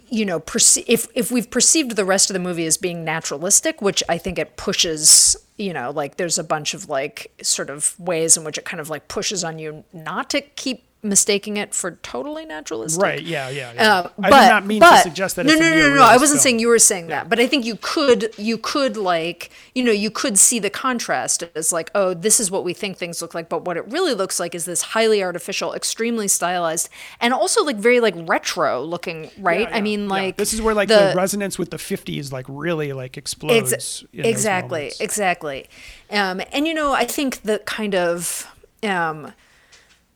you know, perce- if if we've perceived the rest of the movie as being naturalistic, which I think it pushes, you know, like there's a bunch of like sort of ways in which it kind of like pushes on you not to keep mistaking it for totally naturalistic. Right. Yeah. Yeah. yeah. Uh, I but, did not mean but- to suggest that. No, it's no, no, no, no. I wasn't film. saying you were saying that, but I think you could, you could like, you know, you could see the contrast as like, oh, this is what we think things look like, but what it really looks like is this highly artificial, extremely stylized, and also like very like retro looking, right? Yeah, I yeah, mean, yeah. like this is where like the, resonance with the '50s like really like explodes. Ex- exactly, exactly. Um, and you know, I think the kind of, um,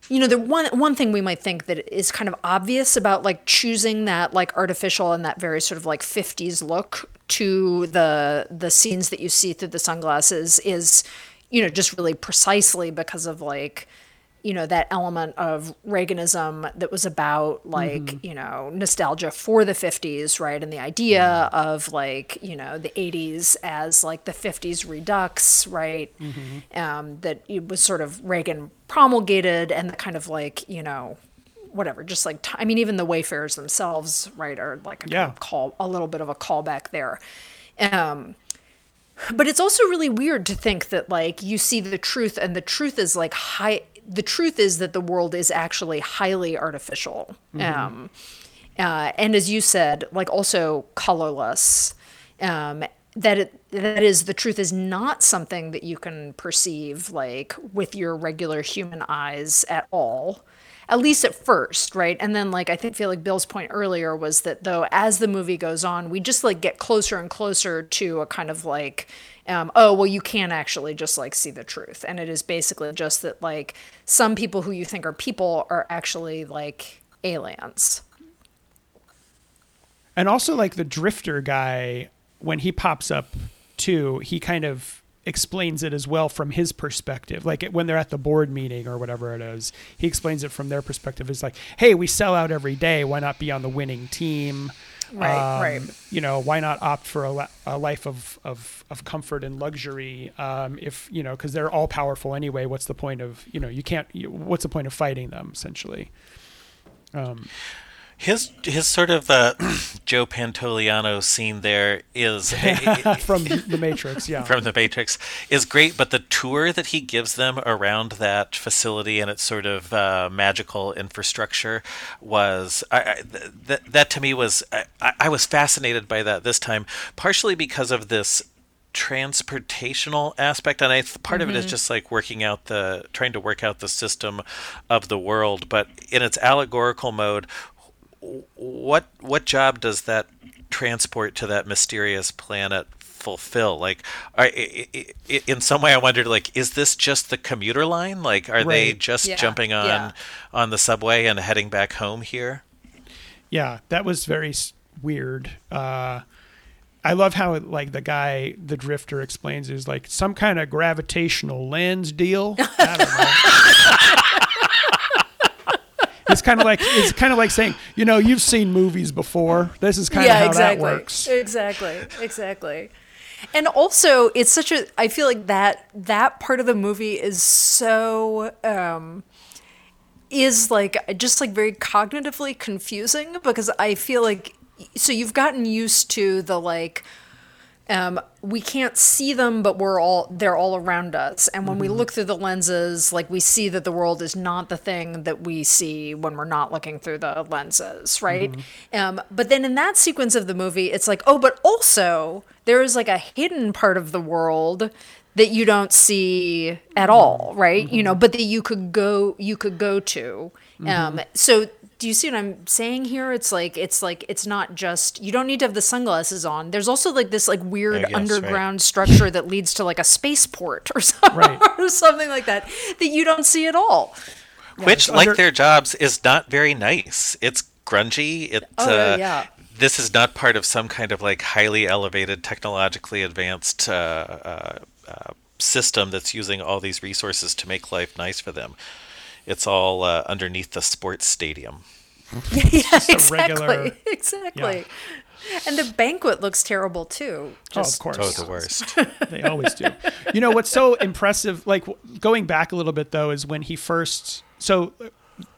you know, the one one thing we might think that is kind of obvious about like choosing that like artificial and that very sort of like '50s look to the the scenes that you see through the sunglasses is, you know, just really precisely because of like you know that element of reaganism that was about like you know nostalgia for the 50s right? And the idea of like you know the 80s as like the 50s redux right? Um, that it was sort of reagan promulgated and the kind of like you know whatever just like t- i mean even the wayfarers themselves right are like a kind Yeah. of call a little bit of a callback there. Um, but it's also really weird to think that like you see the truth and the truth is like high the truth is that the world is actually highly artificial. Um, uh, and as you said like also colorless. Um, that it that is the truth is not something that you can perceive like with your regular human eyes at all at least at first, right? And then like I think feel like Bill's point earlier was that though as the movie goes on, we just like get closer and closer to a kind of like um, oh well you can actually just like see the truth and it is basically just that like some people who you think are people are actually like aliens And also like the drifter guy, when he pops up too, he kind of explains it as well from his perspective. Like when they're at the board meeting or whatever it is, he explains it from their perspective. It's like, hey, we sell out every day. Why not be on the winning team? Right, right. You know, why not opt for a, a life of, of, of comfort and luxury? Um, if you know, because they're all powerful anyway. What's the point of you know? You can't. You, what's the point of fighting them? Essentially. His his sort of uh, Joe Pantoliano scene there is From the Matrix, yeah. from the Matrix is great, but the tour that he gives them around that facility and its sort of uh, magical infrastructure was I, I, th- th- that to me was I, I was fascinated by that this time, partially because of this transportational aspect and I part of it is just like working out the trying to work out the system of the world but in its allegorical mode what what job does that transport to that mysterious planet fulfill like are, i- i- i- in some way i wondered like is this just the commuter line like are they just Yeah, jumping on yeah. on the subway and heading back home here Yeah, that was very weird. Uh, I love how like the guy, the drifter, explains is like some kind of gravitational lens deal. I don't know. it's kind of like it's kind of like saying, you know, you've seen movies before. This is kind of how that works. Exactly. Exactly. And also, it's such a. I feel like that that part of the movie is so. Um, is like just like very cognitively confusing because I feel like so you've gotten used to the like um, we can't see them, but we're all they're all around us. And when we look through the lenses, like we see that the world is not the thing that we see when we're not looking through the lenses, right? Um, but then in that sequence of the movie, it's like, oh, but also there is like a hidden part of the world that you don't see at all, right? You know, but that you could go you could go to. Um, so do you see what I'm saying here? It's like it's like it's not just you don't need to have the sunglasses on. There's also like this like weird I guess, right. underground structure that leads to like a spaceport or something, Right. or something like that that you don't see at all. which, it's like under- their jobs, is not very nice. It's grungy. It, Oh, uh, yeah. This is not part of some kind of like highly elevated, technologically advanced uh, uh, uh, system that's using all these resources to make life nice for them. It's all uh, underneath the sports stadium. yeah, exactly, regular- exactly. And the banquet looks terrible too. Oh, of course. Oh, the worst. They always do. You know what's so impressive? Like going back a little bit though, is when he first. So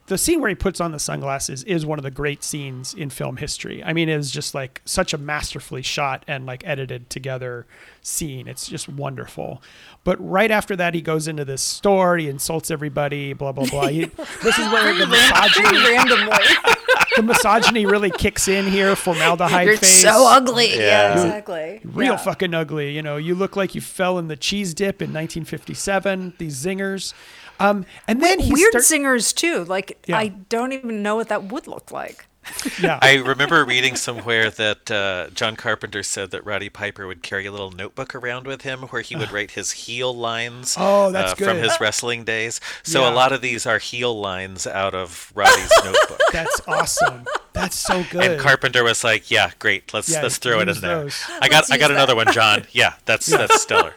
the scene where he puts on the sunglasses is one of the great scenes in film history. I mean, it is just like such a masterfully shot and like edited together scene. It's just wonderful. But right after that, he goes into this store. He insults everybody. Blah blah blah. He, this is where the misogyny, randomly. the misogyny really kicks in here. Formaldehyde You're face. so ugly. Yeah, Yeah. exactly. real Yeah. fucking ugly. You know, you look like you fell in the cheese dip in 1957. These zingers, um, and then he Weird start- singers too. Like Yeah. I don't even know what that would look like. Yeah, I remember reading somewhere that uh, John Carpenter said that Roddy Piper would carry a little notebook around with him where he would write his heel lines Oh, that's uh, from his wrestling days. So Yeah. a lot of these are heel lines out of Roddy's notebook. that's awesome. That's so good. And Carpenter was like, "Yeah, great. Let's Yeah, let's throw it in there. those. I got Let's I got use another one, John. Yeah, that's that's stellar.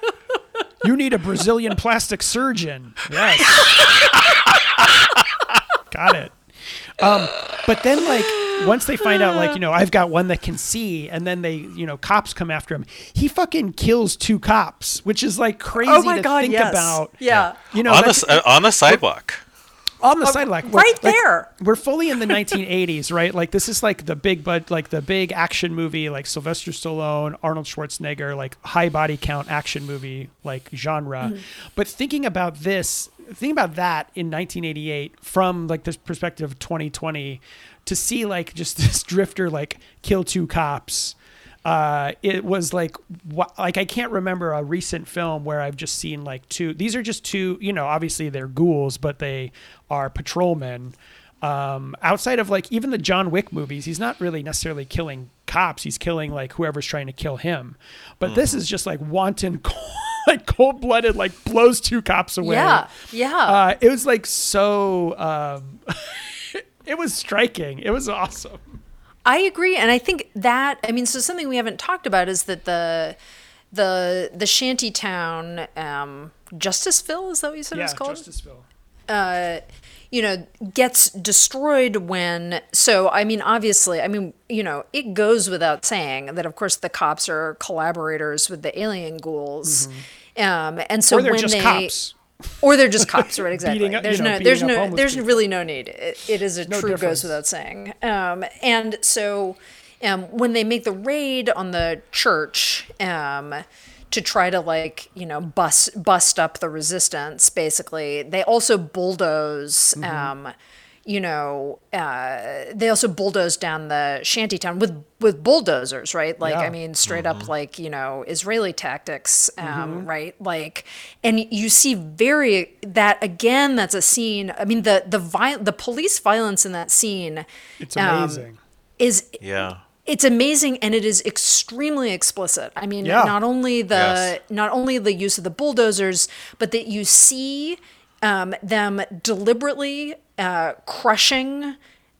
you need a Brazilian plastic surgeon. Yes, got it. Um, but then, like, once they find out, like, you know, I've got one that can see, and then they, you know, cops come after him. He fucking kills two cops, which is like crazy Oh my to god, think yes. about. Yeah. You know, on the uh, on the sidewalk. on the sidewalk, We're- right like, there. we're fully in the 1980s, right? Like this is like the big but like the big action movie, like Sylvester Stallone, Arnold Schwarzenegger, like high body count action movie, like genre. Mm-hmm. But thinking about this, thinking about that in 1988 from like this perspective of 2020, to see like just this drifter like kill two cops uh, it was like wha- like I can't remember a recent film where I've just seen like two. These are just two. You know, obviously they're ghouls, but they are patrolmen. Um, outside of like even the John Wick movies, he's not really necessarily killing cops. He's killing like whoever's trying to kill him. But this is just like wanton, like cold blooded, like blows two cops away. Yeah. Yeah. Uh, it was like so. Um, it was striking. It was awesome. I agree, and I think that I mean, so something we haven't talked about is that the the the shanty town um, Justiceville is that what you said it was called? Justiceville. uh, you know, gets destroyed when. So, I mean, obviously, I mean, you know, it goes without saying that, of course, the cops are collaborators with the alien ghouls. Um, and so Mm-hmm. Or they're when just they, cops. or they're just cops, right? Exactly. Up- there's you know, no, there's no, there's people. really no need. It, it is a No true difference. goes without saying. Um, and so, um, when they make the raid on the church, um, to try to like you know bust bust up the resistance, basically, they also bulldoze. Mm-hmm. Um, you know, uh, they also bulldoze down the shanty town with with bulldozers, right? Like, Yeah. I mean, straight up, like you know, Israeli tactics, um, Mm-hmm. right? Like, and you see very that again. That's a scene. I mean, the the vi- the police violence in that scene It's um, amazing. is Yeah. It's amazing and it is extremely explicit. I mean, Yeah. not only the Yes. not only the use of the bulldozers, but that you see um, them deliberately uh, crushing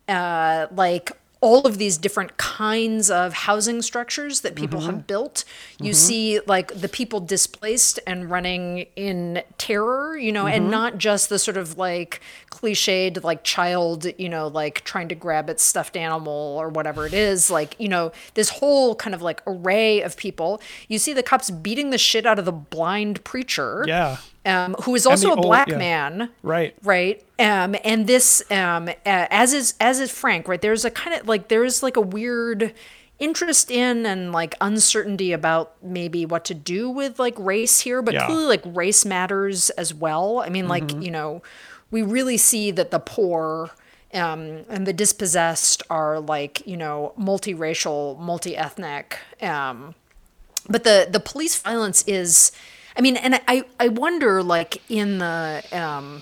uh, like all of these different kinds of housing structures that people Mm-hmm. have built. You see like the people displaced and running in terror, you know, Mm-hmm. and not just the sort of like cliched like child, you know, like trying to grab its stuffed animal or whatever it is, like, you know, this whole kind of like array of people. You see the cops beating the shit out of the blind preacher. Yeah. Um, who is also a old- black yeah. man Right. right um and this um uh, as is as is frank right there's a kind of like there's like a weird interest in and like uncertainty about maybe what to do with like race here but Yeah. clearly like race matters as well i mean like you know we really see that the poor um, and the dispossessed are like you know multiracial multi-ethnic um, but the the police violence is i mean and i i wonder like in the um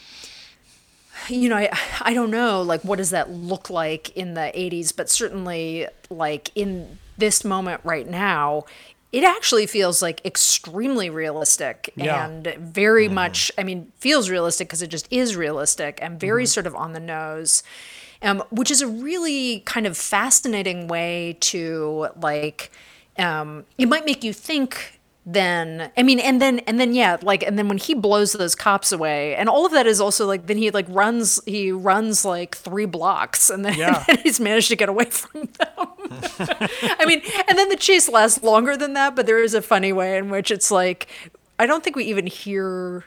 you know I, I don't know like what does that look like in the 80s but certainly like in this moment right now it actually feels like extremely realistic Yeah. and very much i mean feels realistic because it just is realistic and very sort of on the nose um, which is a really kind of fascinating way to like um, it might make you think then i mean and then and then yeah like and then when he blows those cops away and all of that is also like then he like runs he runs like three blocks and then, Yeah. and he's managed to get away from them I mean, and then the chase lasts longer than that, but there is a funny way in which it's like, I don't think we even hear.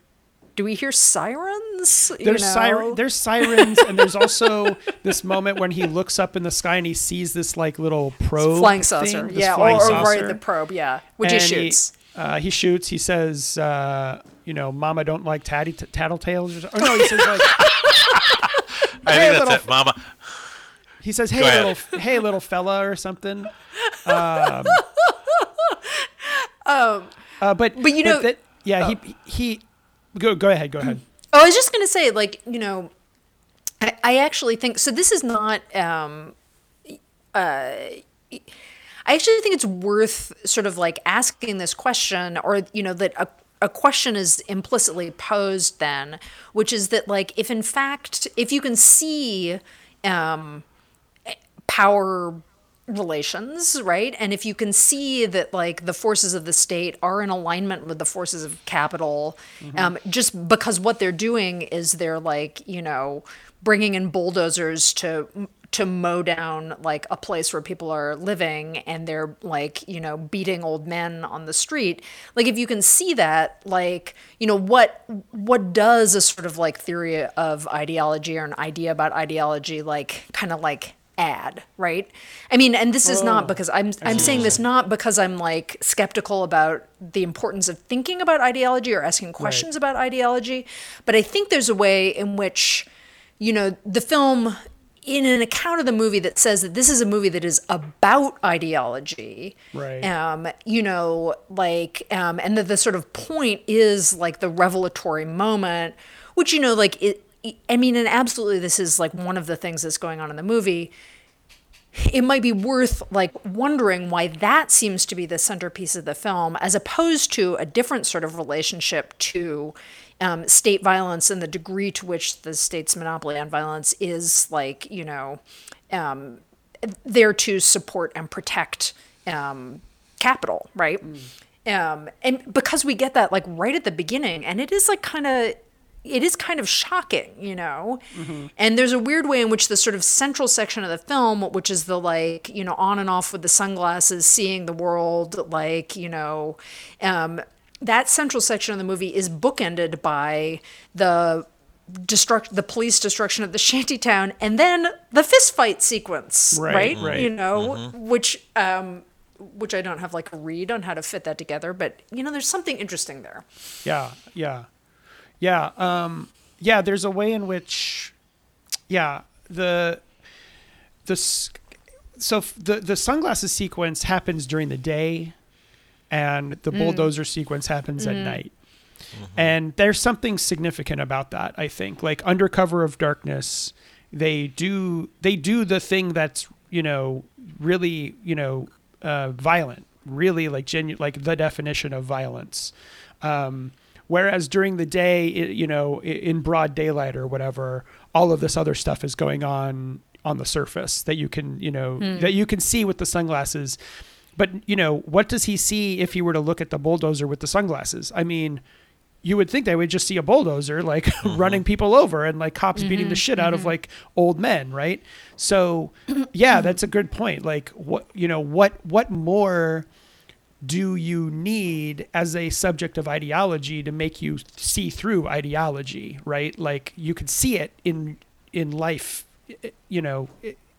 Do we hear sirens? You There's know? siren, there's sirens, and there's also this moment when he looks up in the sky and he sees this like little probe flying saucer, thing, yeah, or, flying or right saucer. the probe, yeah, which And he shoots. Uh, he shoots. He says, uh, "You know, Mama don't like tatty t- tattletales." Or, so- or no, he says like, I Hey, think that's little it, Mama. he says, "Hey, Go ahead. little, hey, little fella," or something. Um, uh, but but you know- that- yeah, he he go go ahead, go ahead. Oh, I was just gonna say, like, you know, I, I actually think so. This is not. Um, uh, I actually think it's worth sort of like asking this question, or you know, that a a question is implicitly posed then, which is that like if in fact if you can see um, power relations, right? And if you can see that like the forces of the state are in alignment with the forces of capital, um, just because what they're doing is they're like you know bringing in bulldozers to to mow down like a place where people are living and they're like you know beating old men on the street. Like if you can see that like you know what what does a sort of like theory of ideology or an idea about ideology like kind of like add right? I mean and this is not oh. because i'm i'm saying this not because i'm like skeptical about the importance of thinking about ideology or asking questions about ideology but i think there's a way in which you know the film in an account of the movie that says that this is a movie that is about ideology Right. um you know like um and that the sort of point is like the revelatory moment which you know like it I mean, and absolutely, this is like one of the things that's going on in the movie. It might be worth like wondering why that seems to be the centerpiece of the film, as opposed to a different sort of relationship to um, state violence and the degree to which the state's monopoly on violence is like, you know, um, there to support and protect um, capital, right? Um, and because we get that like right at the beginning, and it is like kind of it is kind of shocking, you know? And there's a weird way in which the sort of central section of the film, which is the like, you know, on and off with the sunglasses, seeing the world, like, you know, um, that central section of the movie is bookended by the destruct the police destruction of the shantytown and then the fist fight sequence Right, right, right. you know which um which i don't have like a read on how to fit that together but you know there's something interesting there Yeah, yeah, yeah. Um, yeah, there's a way in which, yeah, the the so the the sunglasses sequence happens during the day, and the bulldozer sequence happens at night. And there's something significant about that, I think. Like under cover of darkness, they do they do the thing that's you know really you know uh, violent, really like genu- like the definition of violence. Um, whereas during the day, i you know, in broad daylight or whatever, all of this other stuff is going on on the surface that you can you know that you can see with the sunglasses. But you know, what does he see if he were to look at the bulldozer with the sunglasses? I mean, you would think they would just see a bulldozer like mm-hmm. running people over and like cops mm-hmm. beating the shit out of mm-hmm. like old men, right? So, yeah, that's a good point. Like what, you know, what what more do you need as a subject of ideology to make you see through ideology, right? Like you could see it in in life, eh, you know,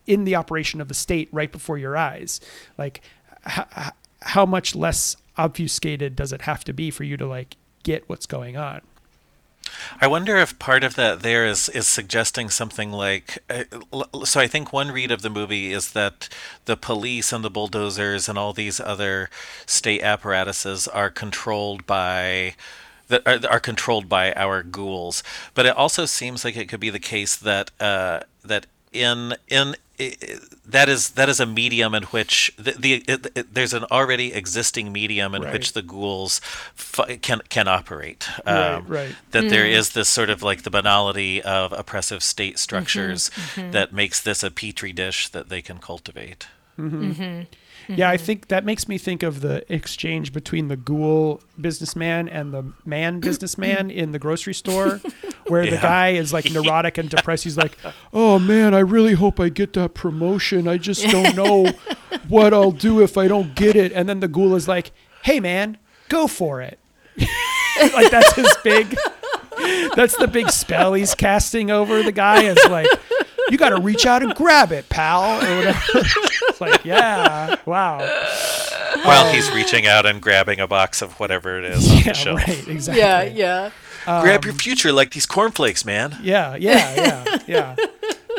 in the operation of the state right before your eyes. Like h- how much less obfuscated does it have to be for you to like get what's going on? I wonder if part of that there is is suggesting something like. Uh, so I think one read of the movie is that the police and the bulldozers and all these other state apparatuses are controlled by that are, are controlled by our ghouls. But it also seems like it could be the case that uh, that in in i i that is that is a medium in which the, the it, it, there's an already existing medium in Right. which the ghouls f- can can operate. Right, Um, right. That there mm. is this sort of like the banality of oppressive state mm-hmm. structures mm-hmm. that makes this a petri dish that they can cultivate. Mm-hmm. Yeah, I mm-hmm. think that makes me think of the exchange between the ghoul businessman and the man businessman in the grocery store, where the guy is like neurotic and depressed. He's like, "Oh man, I really hope I get that promotion. I just don't know what I'll do if I don't get it." And then the ghoul is like, "Hey man, go for it." like that's his big. That's the big spell he's casting over the guy. Is like, you got to reach out and grab it, pal, or whatever. it's like, yeah, wow. While he's reaching out and grabbing a box of whatever it is on Yeah, the shelf. right, exactly. Yeah, yeah. Grab your future like these cornflakes, man. Yeah, yeah, yeah, yeah.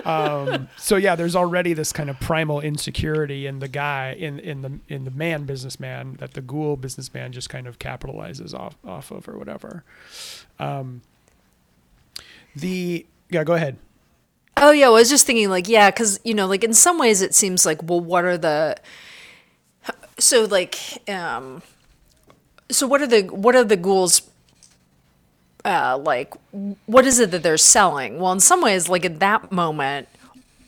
Um, so yeah, there's already this kind of primal insecurity in the guy in in the in the man businessman that the ghoul businessman just kind of capitalizes off off of or whatever. Um, the yeah, go ahead. Oh yeah, well, I was just thinking like yeah, because you know, like in some ways it seems like well, what are the so like um so what are the what are the ghouls uh like what is it that they're selling? Well, in some ways, like at that moment,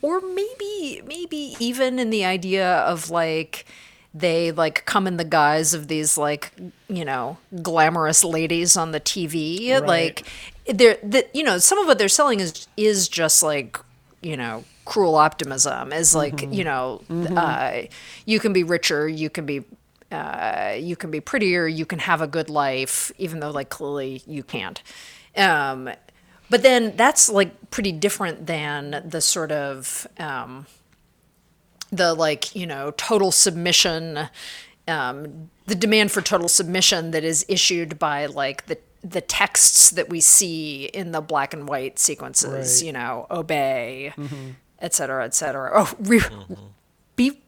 or maybe maybe even in the idea of like they like come in the guise of these like you know glamorous ladies on the TV Right. like they're that you know some of what they're selling is is just like you know cruel optimism is like you know uh, you can be richer you can be uh, you can be prettier you can have a good life even though like clearly you can't. Um, but then that's like pretty different than the sort of um, the like you know total submission um, the demand for total submission that is issued by like the the texts that we see in the black and white sequences Right. you know obey mm-hmm. et cetera et cetera oh re- mm-hmm. be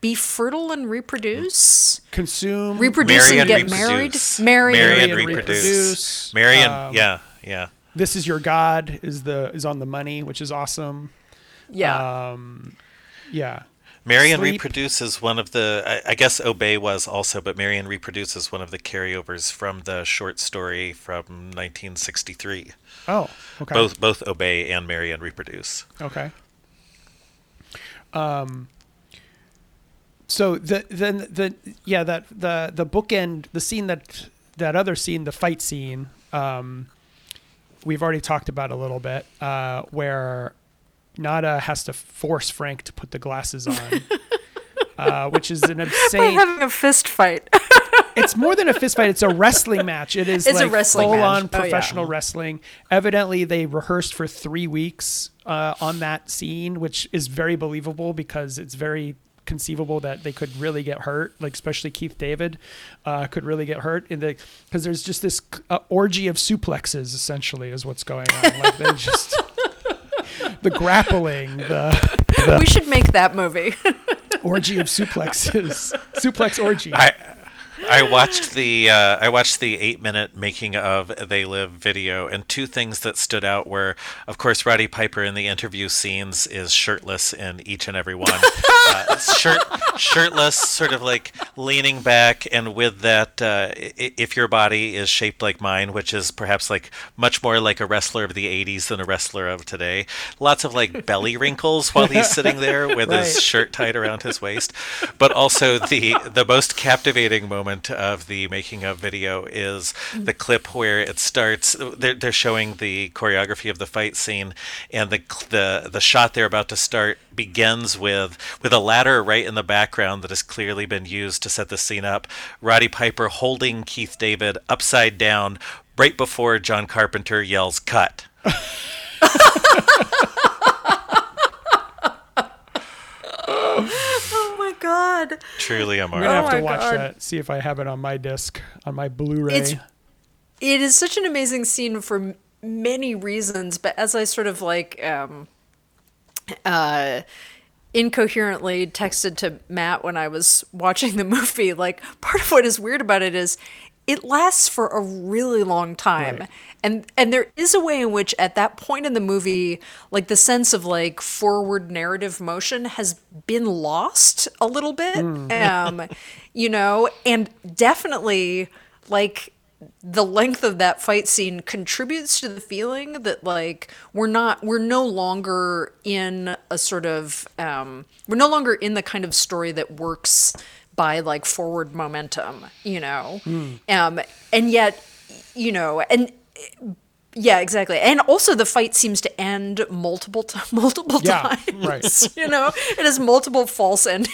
be fertile and reproduce Consume, reproduce Marry and and get married reproduce. marry, Marry and and and reproduce. reproduce. Marry and Um, yeah, yeah. This is your God is the is on the money, which is awesome. yeah um, Yeah. Marry and Sleep. reproduce is one of the. I, I guess obey was also, but Marry reproduces one of the carryovers from the short story from 1963. Oh, okay. Both both obey and marry and reproduce. Okay. Um. So the then the yeah that the the bookend the scene that that other scene the fight scene um we've already talked about a little bit uh where Nada has to force Frank to put the glasses on uh which is an insane By having a fist fight it's more than a fist fight. It's a wrestling match. It is It's a like wrestling full match. on Oh, yeah. professional wrestling. Evidently, they rehearsed for three weeks uh, on that scene, which is very believable because it's very conceivable that they could really get hurt. Like especially Keith David uh, could really get hurt in the because there's just this uh, orgy of suplexes. Essentially, is what's going on. Like they just the grappling, the we should make that movie orgy of suplexes, suplex orgy. I I watched the uh, I watched the eight minute making of They Live video, and two things that stood out were, of course, Roddy Piper in the interview scenes is shirtless in each and every one, uh, shirt shirtless, sort of like leaning back, and with that, uh, if your body is shaped like mine, which is perhaps like much more like a wrestler of the '80s than a wrestler of today, lots of like belly wrinkles while he's sitting there with Right. his shirt tied around his waist, but also the the most captivating moment of the making of video is mm-hmm. the clip where it starts. They're, they're showing the choreography of the fight scene, and the the the shot they're about to start begins with with a ladder right in the background that has clearly been used to set the scene up. Roddy Piper holding Keith David upside down right before John Carpenter yells "cut." oh my god Truly I'm gonna have Oh to watch God. that. See if I have it on my disc on my Blu-ray. It's- it is such an amazing scene for many reasons but as i sort of like um uh incoherently texted to matt when i was watching the movie like part of what is weird about it is it lasts for a really long time. Right. And and there is a way in which at that point in the movie, like the sense of like forward narrative motion has been lost a little bit. Um, you know, and definitely like the length of that fight scene contributes to the feeling that like we're not we're no longer in a sort of um we're no longer in the kind of story that works by like forward momentum you know? Um and yet you know and yeah exactly. And also the fight seems to end multiple t- multiple Yeah, times right. you know? It has multiple false endings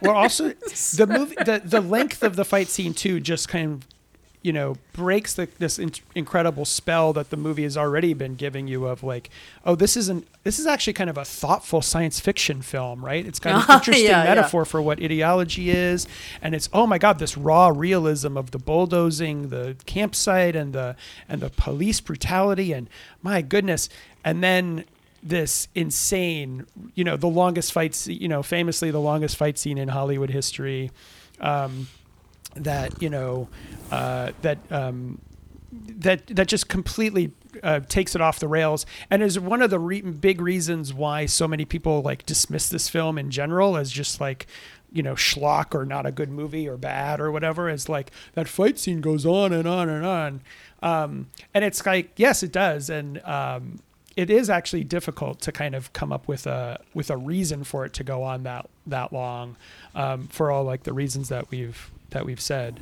Well, also the movie, the the length of the fight scene too, just kind of, you know, breaks the, this in- incredible spell that the movie has already been giving you of like, oh, this isn't. This is actually kind of a thoughtful science fiction film, right? It's got an interesting Yeah, yeah. metaphor for what ideology is, and it's oh my god, this raw realism of the bulldozing, the campsite, and the and the police brutality, and my goodness, and then this insane, you know, the longest fight, sce- you know, famously the longest fight scene in Hollywood history, um, that you know, uh, that um, that that just completely uh, takes it off the rails, and is one of the re- big reasons why so many people like dismiss this film in general as just like you know schlock or not a good movie or bad or whatever. Is like that fight scene goes on and on and on, um, and it's like yes, it does, and um, it is actually difficult to kind of come up with a with a reason for it to go on that that long, um, for all like the reasons that we've that we've said.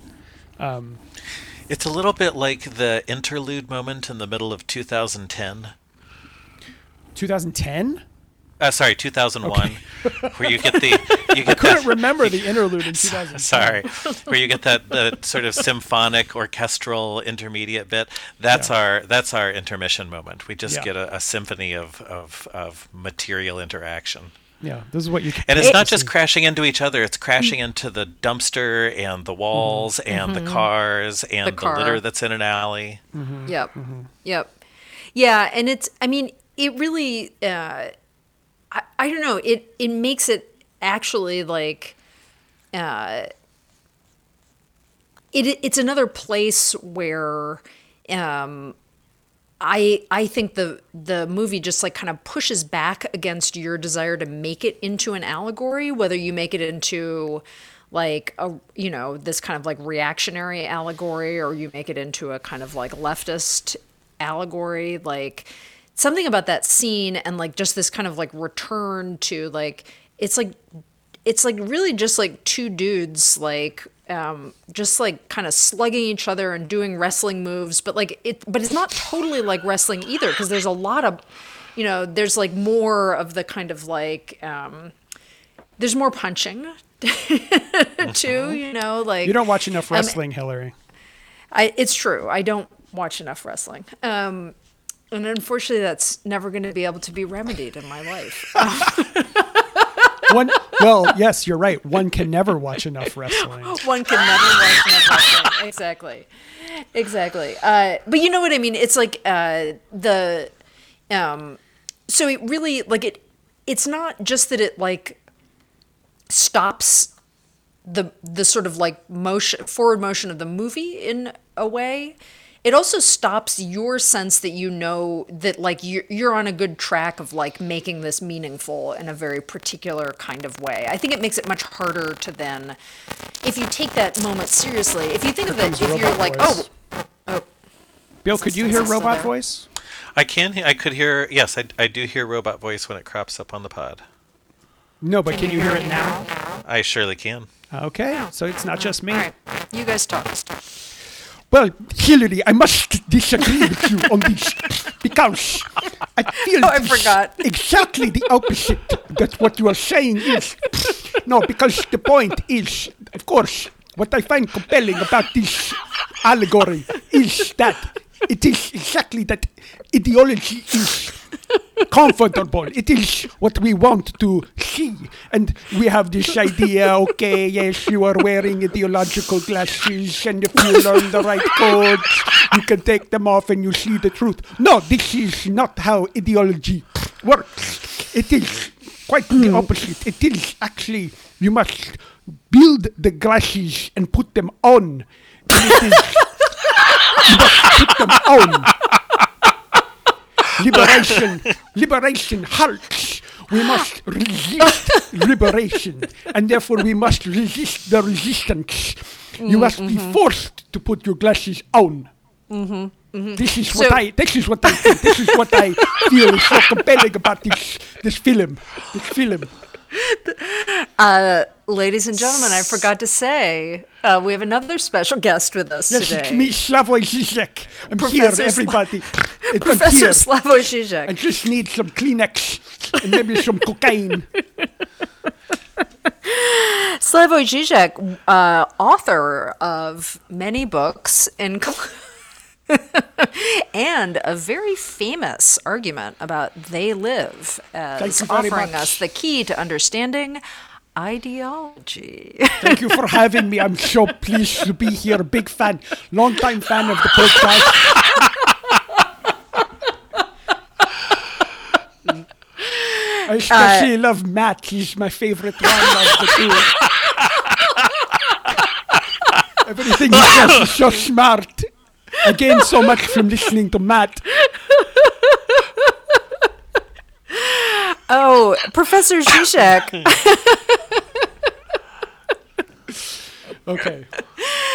Um, It's a little bit like the interlude moment in the middle of 2010. 2010. Uh, sorry, 2001, where you get the you get Couldn't that, remember the interlude in 2010. sorry, where you get that sort of symphonic orchestral intermediate bit. That's Yeah. our that's our intermission moment. We just Yeah. get a, a symphony of, of of material interaction. Yeah, this is what you. And it's not just crashing into each other; it's crashing into the dumpster and the walls and the cars and the, car. litter that's in an alley. Yep. Yep. Yeah, and it's I mean, it really uh I, I don't know, it it makes it actually like uh it it's another place where um I I think the the movie just like kind of pushes back against your desire to make it into an allegory, whether you make it into like a you know this kind of like reactionary allegory or you make it into a kind of like leftist allegory. Like something about that scene and like just this kind of like return to like it's like it's like really just like two dudes like um just like kind of slugging each other and doing wrestling moves but like it but it's not totally like wrestling either because there's a lot of you know there's like more of the kind of like um there's more punching too you know like You don't watch enough Um, wrestling, Hillary. I it's true. I don't watch enough wrestling. Um, and unfortunately, that's never going to be able to be remedied in my life. One, well, yes, you're right. One can never watch enough wrestling. One can never watch enough wrestling. Exactly, exactly. Uh, but you know what I mean? It's like uh, the, um, so it really like it. It's not just that it like stops the the sort of like motion forward motion of the movie in a way it also stops your sense that you know that like you're, you're on a good track of like making this meaningful in a very particular kind of way i think it makes it much harder to then if you take that moment seriously if you think of it if you're like voice. oh oh Bill, could you hear robot voice? I can. I could hear. Yes, I, I do hear robot voice when it crops up on the pod. No, but can you hear it now? I surely can. Okay, so it's not just me. all right you guys talk Well, Hillary, I must disagree with you on this because I feel Oh, I forgot. exactly the opposite. That's what you are saying is no, because the point is, of course, what I find compelling about this allegory is that it is exactly that ideology is comfortable. It is what we want to see. And we have this idea okay, yes, you are wearing ideological glasses, and if you learn the right codes, you can take them off and you see the truth. No, this is not how ideology works. It is quite the opposite. It is actually, you must build the glasses and put them on. Put them on. Liberation, liberation halts. We must resist liberation, and therefore we must resist the resistance. You mm, must be mm-hmm. forced to put your glasses on. Mm-hmm, mm-hmm. This is what So- I. This is what I. think. This is what I feel is so compelling about this this film. This film. Ladies and gentlemen, I forgot to say uh, we have another special guest with us Yes, today. it's me, Slavoj Zizek. I'm Professor here, Sla- everybody. I'm Professor here. Slavoj I just need some Kleenex and maybe some cocaine. Slavoj Žižek, uh, author of many books incl- and a very famous argument about they live as Thank you very offering much. us the key to understanding ideology. Thank you for having me. I'm so pleased to be here. Big fan, long time fan of the podcast. I uh, especially love Matt. He's my favorite one of the two. Everything he says is so smart. I gain so much from listening to Matt. oh, Professor Žižek. Okay.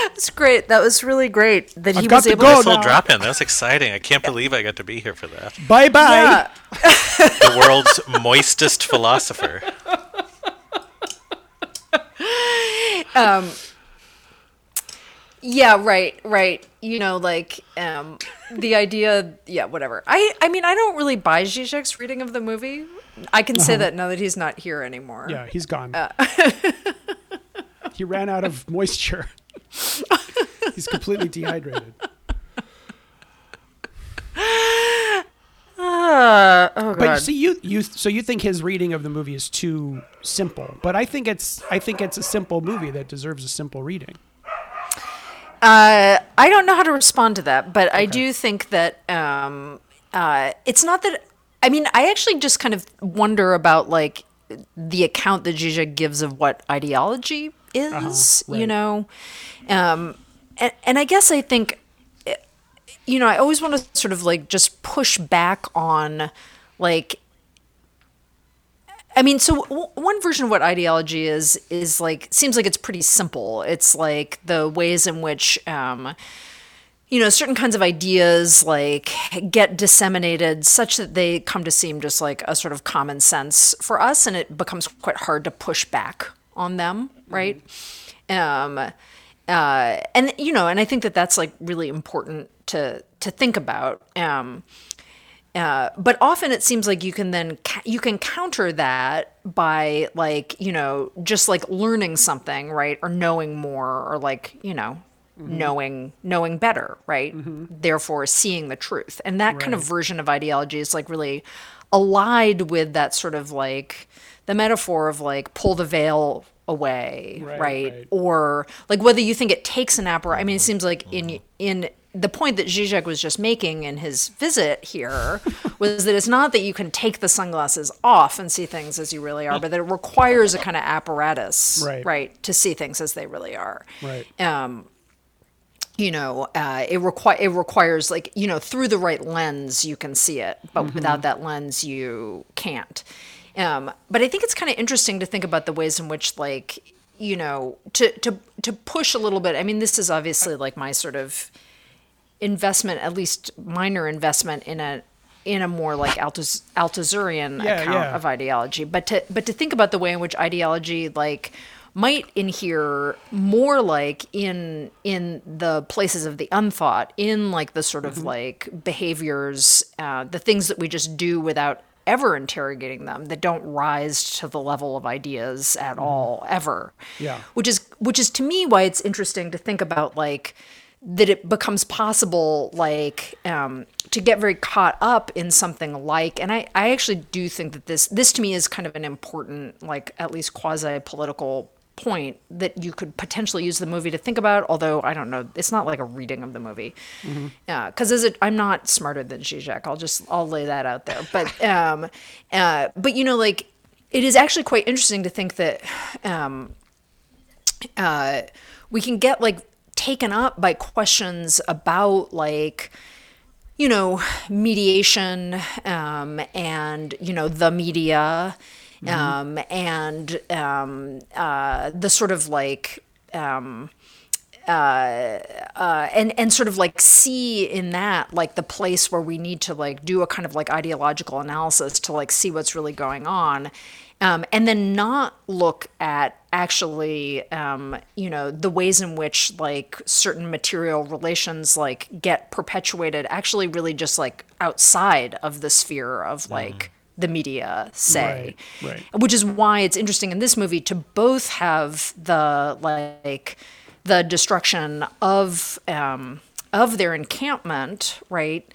That's great. That was really great that he got was to able go to. This whole now. drop in, that was exciting. I can't believe I got to be here for that. Bye bye. Yeah. The world's moistest philosopher. Um, Yeah, right, right. You know, like um, the idea. Yeah, whatever. I, I mean, I don't really buy Zizek's reading of the movie. I can say that now that he's not here anymore. Yeah, he's gone. Uh. he ran out of moisture. he's completely dehydrated. Uh, oh But see, you you so you think his reading of the movie is too simple, but I think it's I think it's a simple movie that deserves a simple reading. Uh, I don't know how to respond to that, but I do think that um, uh, it's not that. I mean, I actually just kind of wonder about like the account that Zizek gives of what ideology is. You right. know, um, and, and I guess I think eh, you know I always want to sort of like just push back on like I mean, so w- one version of what ideology is is like seems like it's pretty simple. It's like the ways in which um, you know certain kinds of ideas like get disseminated such that they come to seem just like a sort of common sense for us, and it becomes quite hard to push back on them, right? Um, uh, and you know, and I think that that's like really important to to think about. Um, uh, but often it seems like you can then ca- you can counter that by like you know just like learning something right or knowing more or like you know mm-hmm. knowing knowing better right? Mm-hmm. Therefore seeing the truth. And that kind of version of ideology is like really allied with that sort of like the metaphor of like pull the veil away Right, right, right. or like whether you think it takes an apparatus. I mean, it seems like in mm-hmm. in the point that Zizek was just making in his visit here was that it's not that you can take the sunglasses off and see things as you really are, but that it requires a kind of apparatus, Right. to see things as they really are. Right. Um, you know, uh, it require it requires like you know through the right lens you can see it, but Mm-hmm. without that lens you can't. Um, but I think it's kind of interesting to think about the ways in which like you know to to to push a little bit. I mean, this is obviously like my sort of investment, at least minor investment in a in a more like Altaz- Althusserian Yeah, account yeah. of ideology. But to but to think about the way in which ideology like might inhere more like in in the places of the unthought, in like the sort Mm-hmm. of like behaviors, uh, the things that we just do without ever interrogating them that don't rise to the level of ideas at all ever Mm-hmm. Yeah. which is which is to me why it's interesting to think about like that it becomes possible like um, to get very caught up in something like and I, I actually do think that this this to me is kind of an important like at least quasi political point that you could potentially use the movie to think about although i don't know it's not like a reading of the movie yeah because as it i'm not smarter than Zizek. i'll just i'll lay that out there but um uh but you know like it is actually quite interesting to think that um uh, we can get like taken up by questions about like you know mediation um, and you know the media um, and um, uh, the sort of like um, uh, uh, and and sort of like see in that like the place where we need to like do a kind of like ideological analysis to like see what's really going on um, and then not look at actually um, you know the ways in which like certain material relations like get perpetuated actually really just like outside of the sphere of like the media say Right, right. which is why it's interesting in this movie to both have the like the destruction of um, of their encampment, right,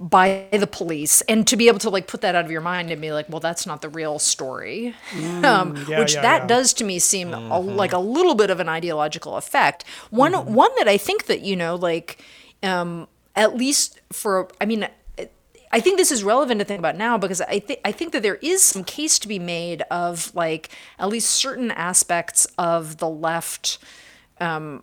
by the police, and to be able to like put that out of your mind and be like, well, that's not the real story, um, Mm, yeah, which yeah, that yeah. does to me seem a, like a little bit of an ideological effect. One one that I think that you know like um, at least for I mean. I think this is relevant to think about now because I think I think that there is some case to be made of like at least certain aspects of the left, um,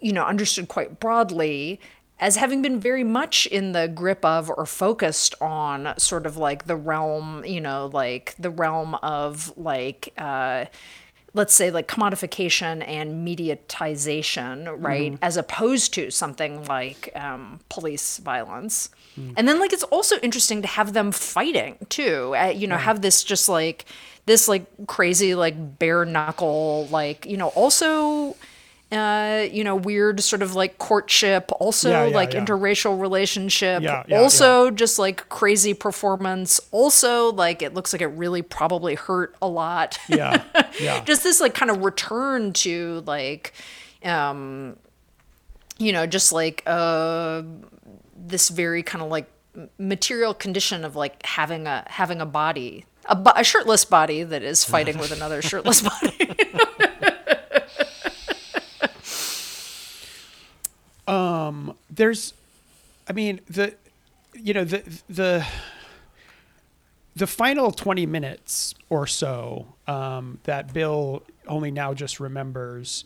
you know, understood quite broadly as having been very much in the grip of or focused on sort of like the realm, you know, like the realm of like. Uh, let's say like commodification and mediatization, right, as opposed to something like um, police violence. And then like it's also interesting to have them fighting too. Uh, you know, have this just like this like crazy like bare knuckle like you know also uh, you know, weird sort of like courtship, also Yeah, yeah, like yeah. interracial relationship, also just like crazy performance, also like it looks like it really probably hurt a lot. Yeah, yeah. just this like kind of return to like, um, you know, just like uh, this very kind of like material condition of like having a having a body, a, bo- a shirtless body that is fighting with another shirtless body. there's i mean the you know the the the final 20 minutes or so um, that bill only now just remembers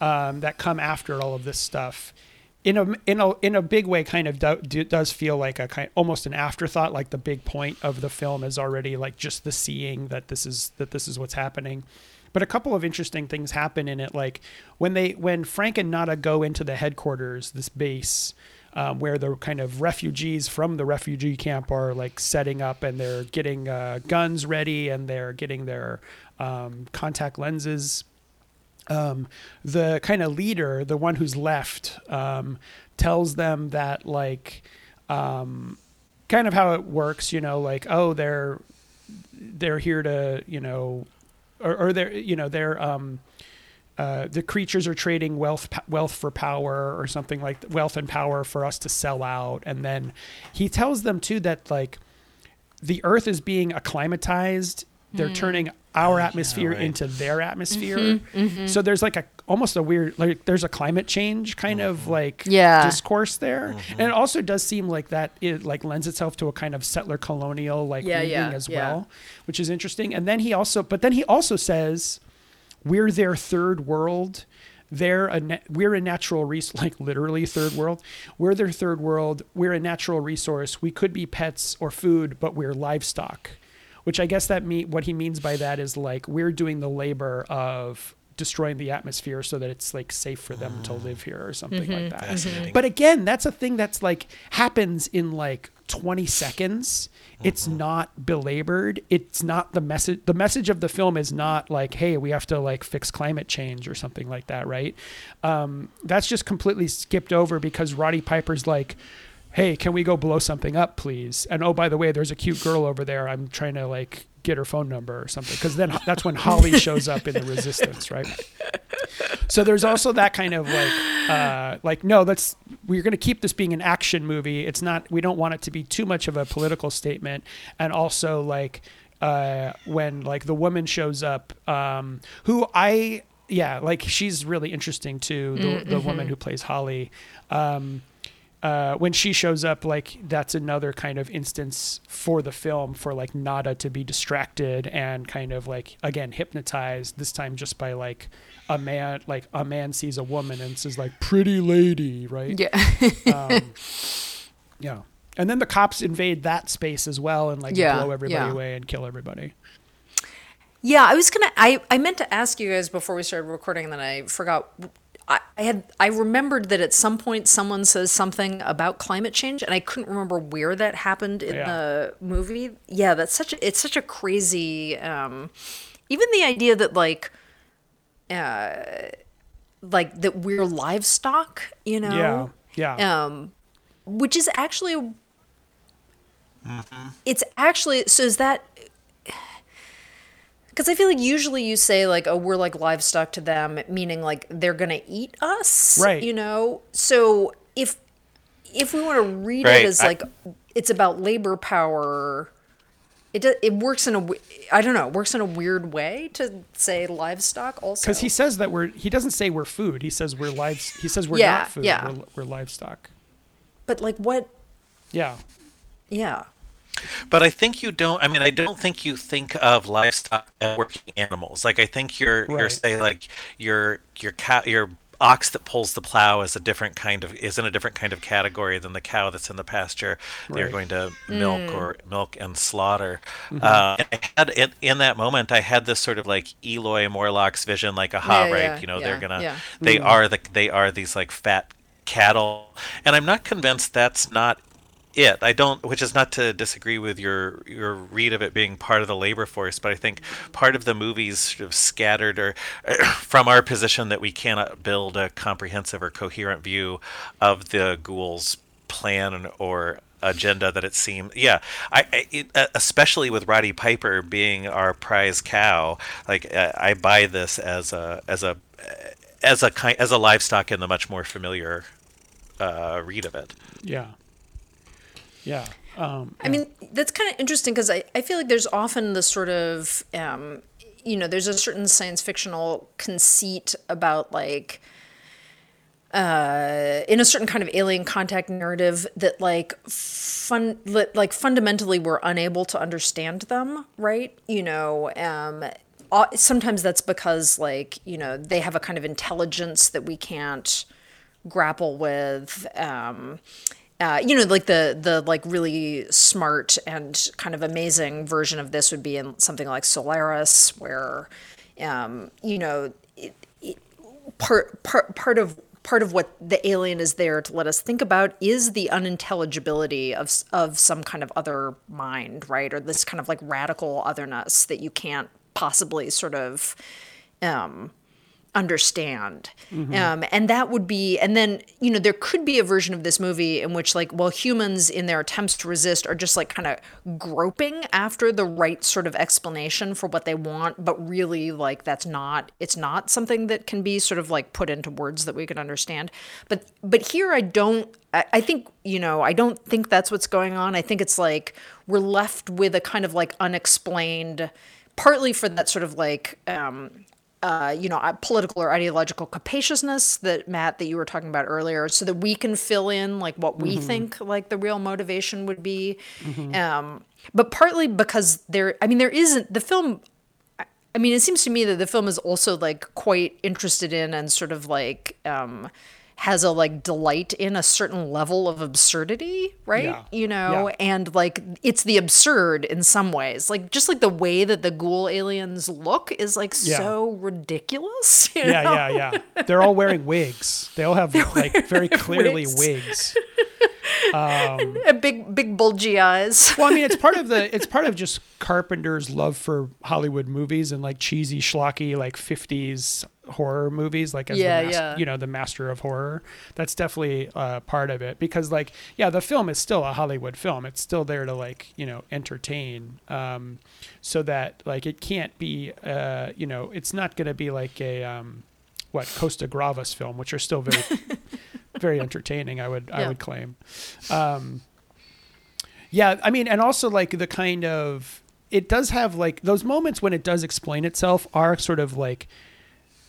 um, that come after all of this stuff in a in a in a big way kind of do, do, does feel like a kind almost an afterthought like the big point of the film is already like just the seeing that this is that this is what's happening but a couple of interesting things happen in it like when they when frank and nada go into the headquarters this base um, where the kind of refugees from the refugee camp are like setting up and they're getting uh, guns ready and they're getting their um, contact lenses. Um, the kind of leader, the one who's left, um, tells them that like, um, kind of how it works, you know, like oh they're they're here to you know, or, or they're you know they're um, uh, the creatures are trading wealth wealth for power or something like wealth and power for us to sell out, and then he tells them too that like the Earth is being acclimatized. They're turning our atmosphere right. into their atmosphere. So there's like a almost a weird like there's a climate change kind Mm-hmm. of like Yeah. discourse there, and it also does seem like that it like lends itself to a kind of settler colonial like Yeah, reading yeah, as yeah. well, which is interesting. And then he also, but then he also says we're their third world. They're a na- we're a natural resource, like literally third world. We're their third world. We're a natural resource. We could be pets or food, but we're livestock. Which I guess that mean what he means by that is like we're doing the labor of destroying the atmosphere so that it's like safe for them to live here or something like that. But again, that's a thing that's like happens in like 20 seconds. It's not belabored. It's not the message. The message of the film is not like, hey, we have to like fix climate change or something like that, right? Um, that's just completely skipped over because Roddy Piper's like, hey, can we go blow something up, please? And oh, by the way, there's a cute girl over there. I'm trying to like get her phone number or something because then that's when Holly shows up in the resistance, right? So there's also that kind of like, uh, like no, that's we're going to keep this being an action movie. It's not. We don't want it to be too much of a political statement, and also like uh, when like the woman shows up, um, who I yeah, like she's really interesting too. The the woman who plays Holly. Um, uh, when she shows up, like that's another kind of instance for the film for like Nada to be distracted and kind of like again hypnotized. This time just by like a man, like a man sees a woman and says like "pretty lady," right? Yeah. Yeah. And then the cops invade that space as well and like Yeah, blow everybody yeah. away and kill everybody. Yeah, I was gonna. I I meant to ask you guys before we started recording, and then I forgot. I, I had I remembered that at some point someone says something about climate change, and I couldn't remember where that happened in Yeah. the movie. Yeah, that's such. A, it's such a crazy. Um, even the idea that like, uh, like that we're livestock. You know. Yeah. Yeah. Um, which is actually. It's actually so. Is that because I feel like usually you say like, "Oh, we're like livestock to them," meaning like they're gonna eat us, Right. You know. So if if we want to read Right, it as I- like it's about labor power, it do, it works in a w- I don't know, it works in a weird way to say livestock also. Because he says that we're he doesn't say we're food. He says we're lives. He says we're Yeah, not food. yeah. We're, we're livestock. but like what? Yeah. Yeah. But I think you don't. I mean, I don't think you think of livestock as working animals. Like I think you're you're say like your your cow your ox that pulls the plow is a different kind of is in a different kind of category than the cow that's in the pasture that you're going to milk or milk and slaughter. Mm-hmm. Uh, and I had in, in that moment, I had this sort of like Eloi Morlock's vision, like aha, Yeah, right? yeah, you know, yeah, they're gonna yeah. they Mm-hmm. are the they are these like fat cattle, and I'm not convinced that's not it. I don't, which is not to disagree with your your read of it being part of the labor force, but I think part of the movie's sort of scattered or from our position that we cannot build a comprehensive or coherent view of the ghouls' plan or agenda that it seemed yeah i, I it, uh, especially with roddy piper being our prize cow like uh, i buy this as a as a as a kind as a livestock in the much more familiar uh, read of it Yeah. Yeah. Um, I mean, that's kind of interesting because I, I feel like there's often the sort of, um, you know, there's a certain science fictional conceit about like, uh, in a certain kind of alien contact narrative that like fun like fundamentally we're unable to understand them right you know um sometimes that's because like you know they have a kind of intelligence that we can't grapple with um uh, you know like the the like really smart and kind of amazing version of this would be in something like solaris where um you know it, it, part part part of part of what the alien is there to let us think about is the unintelligibility of of some kind of other mind right? Or this kind of like radical otherness that you can't possibly sort of um understand. Um, and that would be and then you know there could be a version of this movie in which like well humans in their attempts to resist are just like kind of groping after the right sort of explanation for what they want but really like that's not it's not something that can be sort of like put into words that we can understand. But but here i don't I, I think you know i don't think that's what's going on. I think it's like we're left with a kind of like unexplained partly for that sort of like um uh, you know, uh, political or ideological capaciousness that Matt that you were talking about earlier, so that we can fill in like what we think like the real motivation would be. Um, but partly because there, I mean, there isn't the film. I- I mean, it seems to me that the film is also like quite interested in and sort of like um, has a like delight in a certain level of absurdity, right? Yeah. You know, Yeah. and like it's the absurd in some ways, like just like the way that the ghoul aliens look is like Yeah. so ridiculous. you yeah, know? yeah, yeah. They're all wearing wigs. They all have like very clearly wigs. wigs. Um, and big, big bulgy eyes. Well, I mean, it's part of the it's part of just Carpenter's love for Hollywood movies and like cheesy, schlocky, like '50s horror movies, like as Yeah, the mas- yeah. you know the master of horror. That's definitely uh, part of it because, like, yeah, the film is still a Hollywood film. It's still there to like you know entertain, um, so that like it can't be, uh, you know, it's not going to be like a um, what Costa-Gavras film, which are still very very entertaining. I would I would claim. Um, yeah, I mean, and also like the kind of it does have like those moments when it does explain itself are sort of like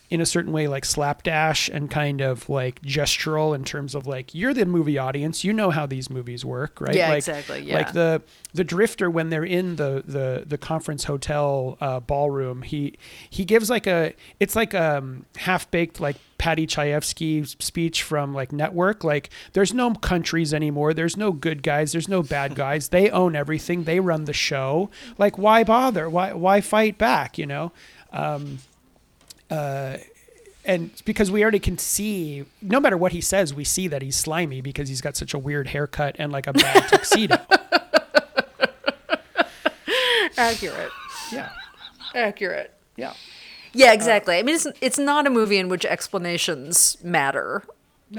in a certain way like slapdash and kind of like gestural in terms of like you're the movie audience you know how these movies work right? Yeah, like, exactly, yeah. like the the drifter when they're in the the the conference hotel uh, ballroom he he gives like a it's like um half baked like Paddy Chayefsky speech from like Network like there's no countries anymore there's no good guys there's no bad guys they own everything they run the show like why bother? Why why fight back you know? Um uh and because we already can see no matter what he says we see that he's slimy because he's got such a weird haircut and like a bad tuxedo Accurate. yeah Accurate. yeah Yeah, exactly. I mean, it's it's not a movie in which explanations matter.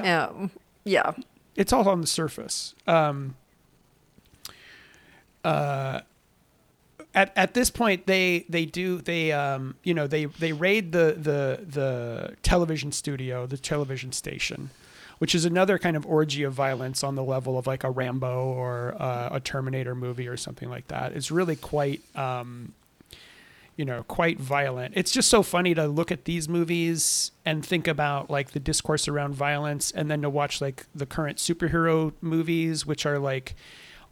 Um, yeah. it's all on the surface. Um, uh, at at this point, they they do they um, you know they they raid the the the television studio, the television station, which is another kind of orgy of violence on the level of like a Rambo or uh, a Terminator movie or something like that. It's really quite. Um, you know, quite violent. It's just so funny to look at these movies and think about like the discourse around violence and then to watch like the current superhero movies which are like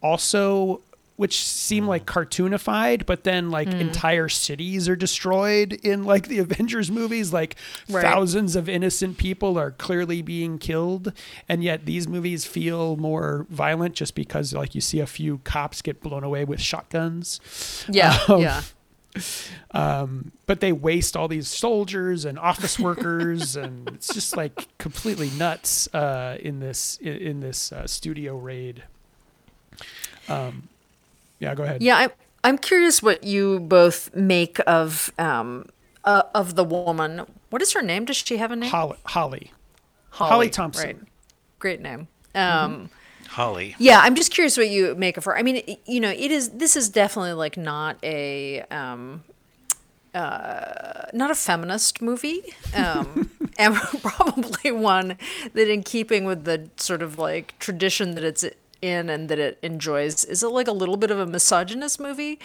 also which seem like cartoonified, but then like entire cities are destroyed in like the Avengers movies. Like Right. thousands of innocent people are clearly being killed, and yet these movies feel more violent just because like you see a few cops get blown away with shotguns. Yeah, Um, yeah. but they waste all these soldiers and office workers and it's just like completely nuts uh, in this in, in this uh, studio raid um, yeah go ahead Yeah, I'm I'm curious what you both make of um uh, of the woman. What is her name? Does she have a name? holly holly Holly Thompson. Right. Great name. Um Holly. Yeah, I'm just curious what you make of her. I mean, you know, it is this is definitely like not a um uh not a feminist movie. Um and probably one that in keeping with the sort of like tradition that it's in and that it enjoys is it like a little bit of a misogynist movie?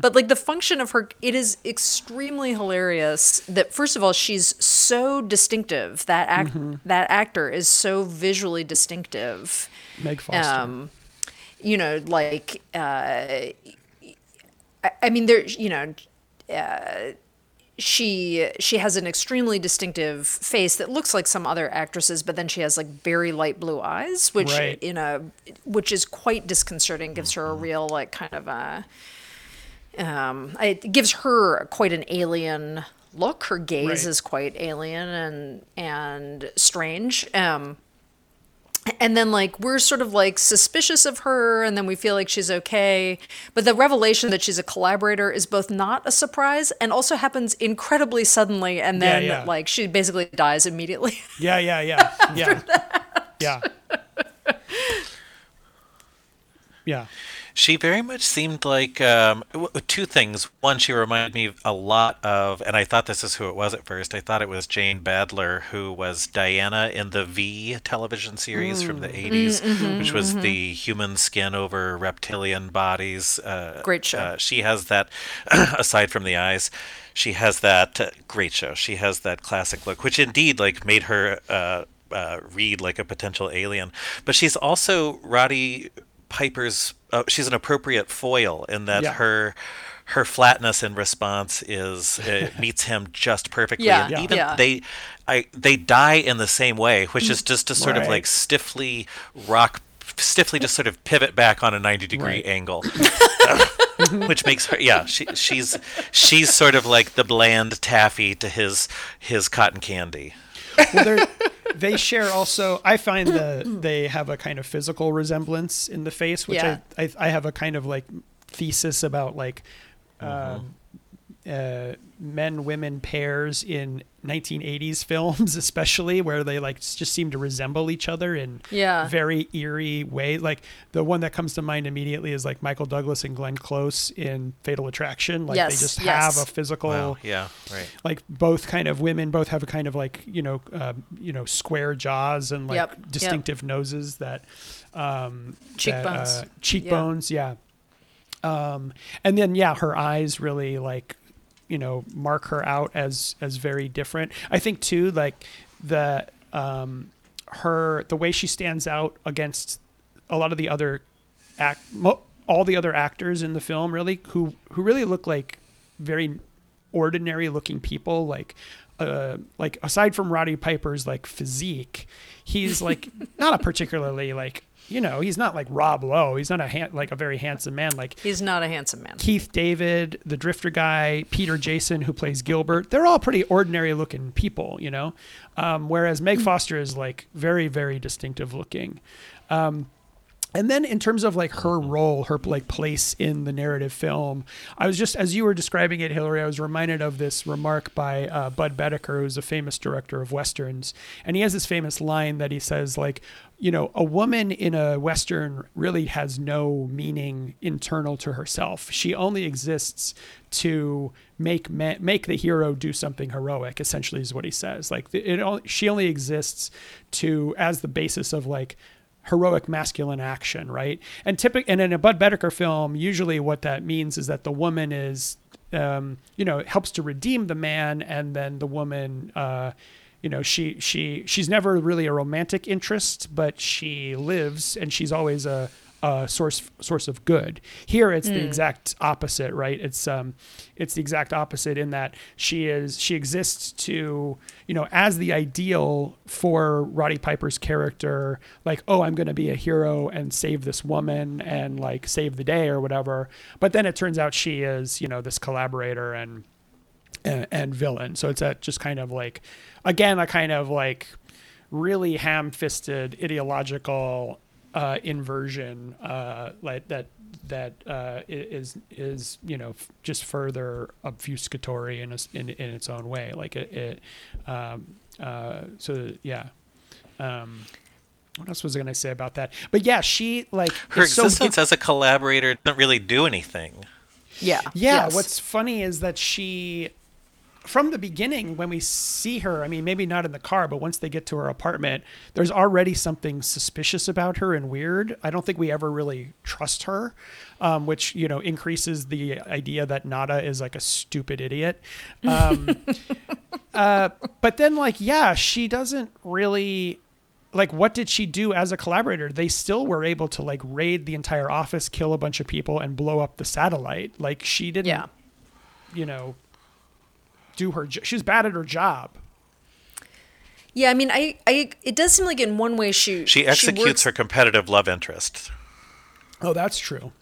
But like the function of her it is extremely hilarious that first of all she's so distinctive. That act that actor is so visually distinctive. Meg foster. Um, you know, like, uh, I, I mean, there, you know, uh, she she has an extremely distinctive face that looks like some other actresses, but then she has like very light blue eyes, which Right. in a which is quite disconcerting. Gives her a real like kind of a um, it gives her quite an alien look. Her gaze Right. is quite alien and and strange. Um, and then like we're sort of like suspicious of her and then we feel like she's okay. But the revelation that she's a collaborator is both not a surprise and also happens incredibly suddenly and then yeah. like she basically dies immediately. Yeah yeah yeah. Yeah. yeah. Yeah She very much seemed like um, two things. One, she reminded me a lot of, and I thought this is who it was at first. I thought it was Jane Badler, who was Diana in the V television series from the 80s, which was the human skin over reptilian bodies. Uh, Great show. Uh, she has that, aside from the eyes, she has that uh, great show. She has that classic look, which indeed like made her uh, uh, read like a potential alien. But she's also Roddy Piper's. Uh, she's an appropriate foil in that Yeah. her her flatness in response is uh, meets him just perfectly. Yeah, and yeah. even Yeah. they, I they die in the same way, which is just to sort of like stiffly rock, stiffly just sort of pivot back on a ninety degree Right. angle. which makes her yeah she she's she's sort of like the bland taffy to his his cotton candy well, they're, they share also. I find that they have a kind of physical resemblance in the face, which Yeah. I, I I have a kind of like thesis about like um, uh, men women pairs in 1980s films, especially where they like just seem to resemble each other in Yeah. very eerie way Like the one that comes to mind immediately is like Michael Douglas and Glenn Close in Fatal Attraction. Like Yes, they just yes. have a physical wow yeah right like both kind of women both have a kind of like you know um, you know square jaws and like Yep, yep. distinctive noses that um that, Cheekbones. uh, cheekbones yeah. um and then yeah her eyes really like you know mark her out as as very different. I think too like the um her the way she stands out against a lot of the other act all the other actors in the film really who who really look like very ordinary looking people like uh like aside from Roddy Piper's like physique he's like not a particularly like you know he's not like Rob Lowe he's not a han- like a very handsome man like He's not a handsome man. Keith David, the Drifter guy, Peter Jason, who plays Gilbert, they're all pretty ordinary looking people, you know? Um, whereas Meg Foster is like very, very distinctive looking. Um, and then in terms of like her role, her like place in the narrative film, I was just as you were describing it, Hillary, I was reminded of this remark by uh, Budd Boetticher, who's a famous director of westerns, and he has this famous line that he says like, you know, a woman in a western really has no meaning internal to herself. She only exists to make ma- make the hero do something heroic. Essentially, is what he says. Like it, only, she only exists to as the basis of like heroic masculine action, right? And typic and in a Budd Boetticher film, usually what that means is that the woman is, um, you know, helps to redeem the man, and then the woman, uh, you know, she she she's never really a romantic interest, but she lives, and she's always a a source source of good. Here it's the exact opposite, right? It's um it's the exact opposite in that she is she exists to, you know, as the ideal for Roddy Piper's character, like, oh, I'm going to be a hero and save this woman and like save the day or whatever. But then it turns out she is, you know, this collaborator and and, and villain. So it's a just kind of like again a kind of like really ham-fisted ideological uh, inversion uh, like that that uh, is is you know f- just further obfuscatory in, a s in in its own way. Like it, it um, uh, so yeah. Um, what else was I going to say about that? But yeah, she like Her is so existence as a collaborator doesn't really do anything. Yeah. yeah, Yes. what's funny is that she, from the beginning, when we see her, I mean, maybe not in the car, but once they get to her apartment, there's already something suspicious about her and weird. I don't think we ever really trust her, um, which, you know, increases the idea that Nada is like a stupid idiot. Um, uh, but then, like, yeah, she doesn't really like what did she do as a collaborator they still were able to like raid the entire office kill a bunch of people and blow up the satellite like she didn't Yeah. you know do her jo- she was bad at her job Yeah, I mean, I, I, it does seem like in one way she She executes works- her competitive love interest. oh that's true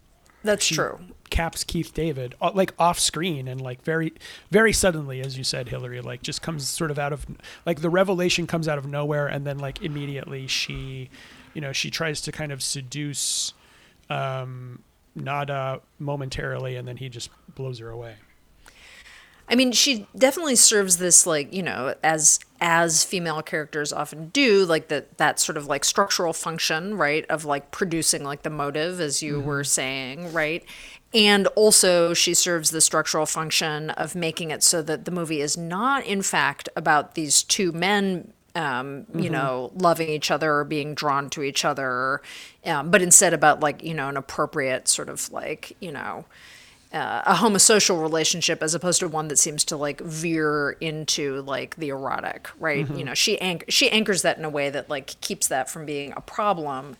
That's she true. caps keith david uh, like off screen and like very very suddenly as you said hillary like just comes sort of out of like the revelation comes out of nowhere and then like immediately she you know she tries to kind of seduce um nada momentarily and then he just blows her away I mean, she definitely serves this like you know as as female characters often do, like that that sort of like structural function, right, of like producing like the motive, as you were saying, right, and also she serves the structural function of making it so that the movie is not in fact about these two men. Um, you know, loving each other or being drawn to each other, um, but instead about like you know an appropriate sort of like you know uh, a homosocial relationship as opposed to one that seems to like veer into like the erotic, right? You know, she anch- she anchors that in a way that like keeps that from being a problem.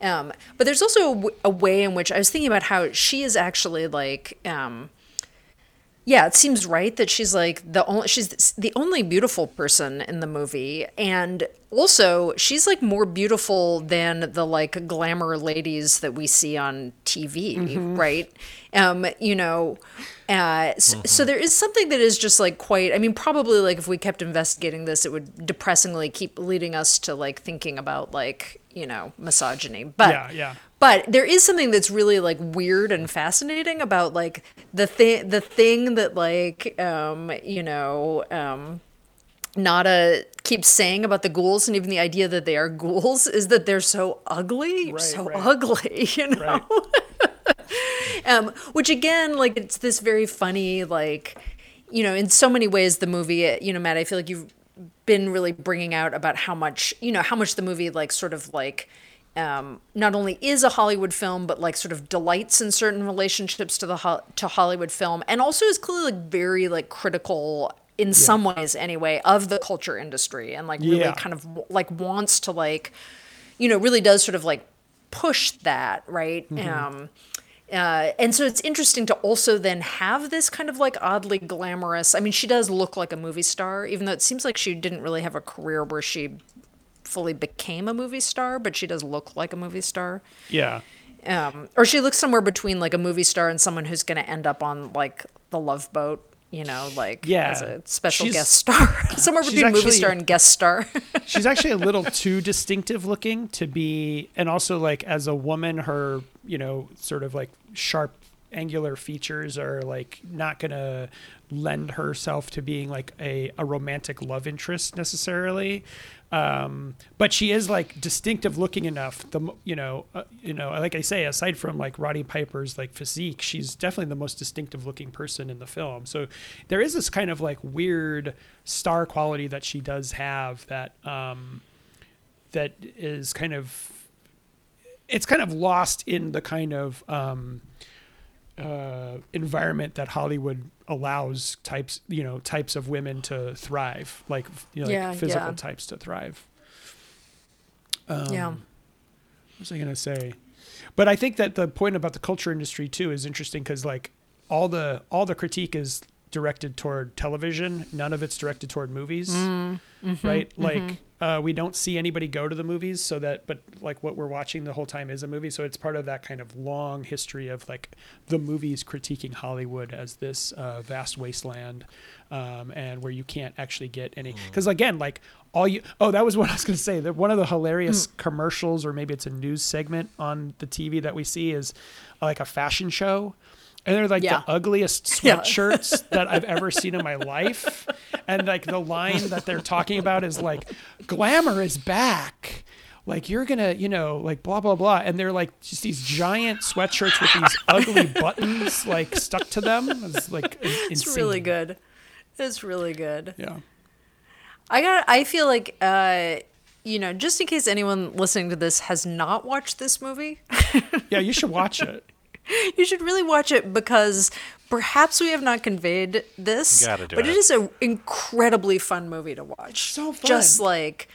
Um, but there's also a, w- a way in which I was thinking about how she is actually like, um, yeah, it seems right that she's like the only she's the only beautiful person in the movie, and also she's like more beautiful than the like glamour ladies that we see on TV, right? Um, you know, uh, s- so there is something that is just like quite. I mean, probably like if we kept investigating this, it would depressingly keep leading us to like thinking about like you know misogyny, but yeah yeah but there is something that's really like weird and fascinating about like the thing the thing that like um you know um Nada keeps saying about the ghouls and even the idea that they are ghouls is that they're so ugly. Right, so right. ugly you know? Um which again like it's this very funny like you know in so many ways the movie you know Matt I feel like you've been really bringing out about how much you know how much the movie like sort of like um, not only is a Hollywood film, but like sort of delights in certain relationships to the ho- to Hollywood film, and also is clearly like very like critical in some ways anyway of the culture industry, and like really Yeah. kind of like wants to like, you know, really does sort of like push that right. Um, uh, and so it's interesting to also then have this kind of like oddly glamorous. I mean, she does look like a movie star, even though it seems like she didn't really have a career where she fully became a movie star, but she does look like a movie star. Yeah. Um, or she looks somewhere between like a movie star and someone who's going to end up on like the Love Boat, you know, like Yeah. as a special She's- guest star, somewhere between movie star and guest star. She's actually a little too distinctive looking to be, and also like as a woman, her you know sort of like sharp, angular features are like not gonna lend herself to being like a, a romantic love interest necessarily. Um, but she is like distinctive looking enough. The you know uh, you know like I say, aside from like Roddy Piper's like physique, she's definitely the most distinctive looking person in the film. So there is this kind of like weird star quality that she does have that um, that is kind of it's kind of lost in the kind of um, uh, environment that Hollywood allows types you know types of women to thrive like you know, Yeah, like physical yeah. types to thrive. yeah. What was I gonna say? But I think that the point about the culture industry too is interesting because like all the all the critique is directed toward television. None of it's directed toward movies, right? Like uh, we don't see anybody go to the movies, so that but like what we're watching the whole time is a movie. So it's part of that kind of long history of like the movies critiquing Hollywood as this uh, vast wasteland, um, and where you can't actually get any. Because again, like all you oh that was what I was going to say. That one of the hilarious commercials, or maybe it's a news segment on the TV that we see is uh, like a fashion show. And they're like Yeah. the ugliest Yeah. sweatshirts that I've ever seen in my life. And like the line that they're talking about is like, glamour is back. Like you're gonna, you know, like blah blah blah. And they're like just these giant sweatshirts with these ugly buttons like stuck to them. It's like insane. It's really good. It's really good. Yeah. I got. I feel like, uh, you know, just in case anyone listening to this has not watched this movie, Yeah, you should watch it. you should really watch it because perhaps we have not conveyed this, Gotta do but it. it is an incredibly fun movie to watch. So fun. Just like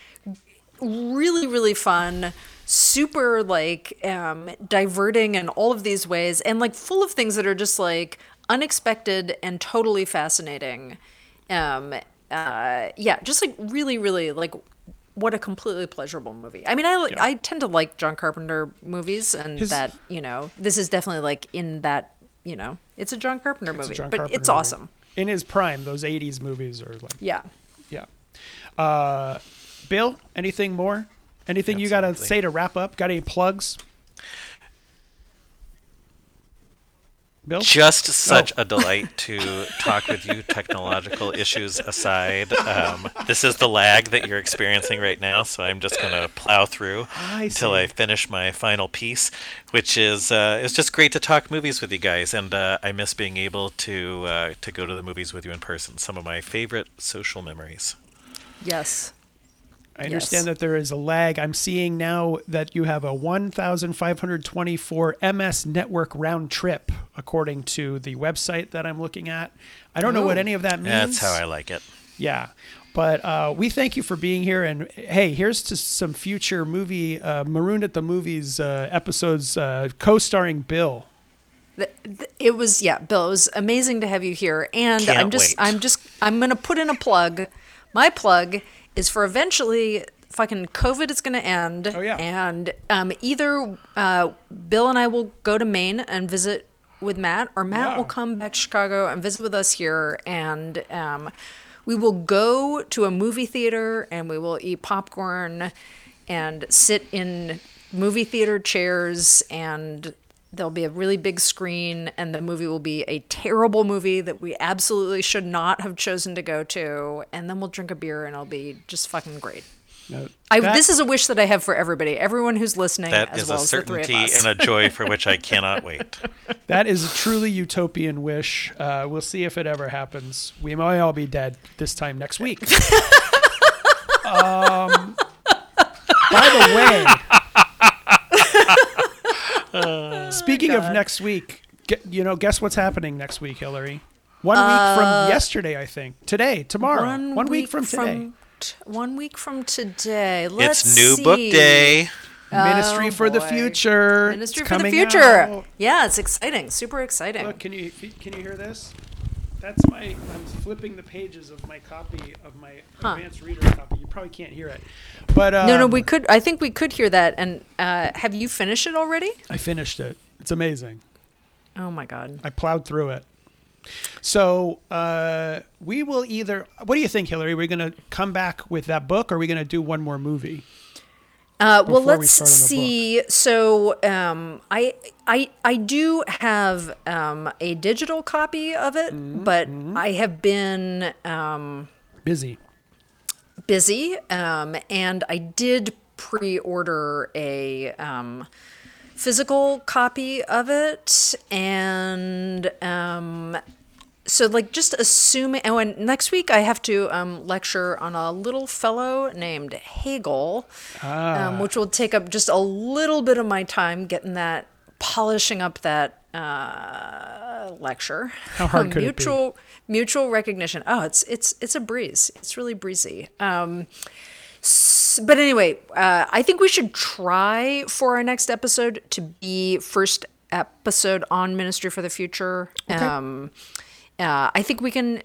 really, really fun. Super like um, diverting in all of these ways, and like full of things that are just like unexpected and totally fascinating. Um, uh, yeah, just like really, really like what a completely pleasurable movie. I mean, I Yeah. I tend to like John Carpenter movies, and His- that you know this is definitely like in that you know it's a John Carpenter movie, John but Carpenter it's movie. awesome. In his prime, those '80s movies are like, Yeah. yeah. Uh, Bill, anything more? Anything you got to say to wrap up? Got any plugs? Bill? Just such a delight to talk with you, technological issues aside. Um, this is the lag that you're experiencing right now, so I'm just going to plow through I until. I finish my final piece, which is uh, it's just great to talk movies with you guys, and uh, I miss being able to uh, to go to the movies with you in person. Some of my favorite social memories. Yes. I understand Yes. that there is a lag. I'm seeing now that you have a 1,524 MS network round trip, according to the website that I'm looking at. I don't know what Oh. any of that means. That's how I like it. Yeah. But uh, we thank you for being here. And hey, here's to some future movie, uh, Marooned at the Movies uh, episodes uh, co starring Bill. Th- th- It was yeah, Bill. It was amazing to have you here, and Can't I'm just wait. I'm just I'm gonna put in a plug. My plug is for eventually fucking COVID is gonna end. Oh, yeah. and um, either uh, Bill and I will go to Maine and visit with Matt, or Matt Yeah. will come back to Chicago and visit with us here, and um, we will go to a movie theater and we will eat popcorn and sit in movie theater chairs and there'll be a really big screen and the movie will be a terrible movie that we absolutely should not have chosen to go to and then we'll drink a beer and it'll be just fucking great. Now, I, that- this is a wish that I have for everybody, everyone who's listening, That as is well a as the three of certainty and a joy for which I cannot wait. that is a truly utopian wish. Uh, we'll see if it ever happens. We might all be dead this time next week. um, by the way, Speaking of next week, get, you know, guess what's happening next week, Hillary? One week from uh, yesterday, I think. Today, tomorrow. One, week, from today. t- one week from today. Let's it's new see. book day. Ministry Oh, for the. Oh, future. Ministry It's for the future. out. Yeah, it's exciting. Super exciting. Look, can you can you hear this? That's my. I'm flipping the pages of my copy of my Huh. advanced reader copy. You probably can't hear it, but um, no, no, we could. I think we could hear that. And uh, have you finished it already? I finished it. It's amazing. Oh my god. I plowed through it. So uh, we will either. What do you think, Hillary? Are we going to come back with that book, or are we going to do one more movie? Uh, well, let's the see. So, um, I, I, I do have um, a digital copy of it, Mm-hmm, but I have been um, Busy. busy, um, and I did pre-order a um, physical copy of it, and um, so like just assuming. Oh, and next week I have to um, lecture on a little fellow named Hegel, um, which will take up just a little bit of my time getting that polishing up that uh, lecture. How hard could it be? mutual mutual recognition. Oh, it's it's it's a breeze. It's really breezy. Um, s- but anyway, uh, I think we should try for our next episode to be first episode on Ministry for the Future. Um, uh, I think we can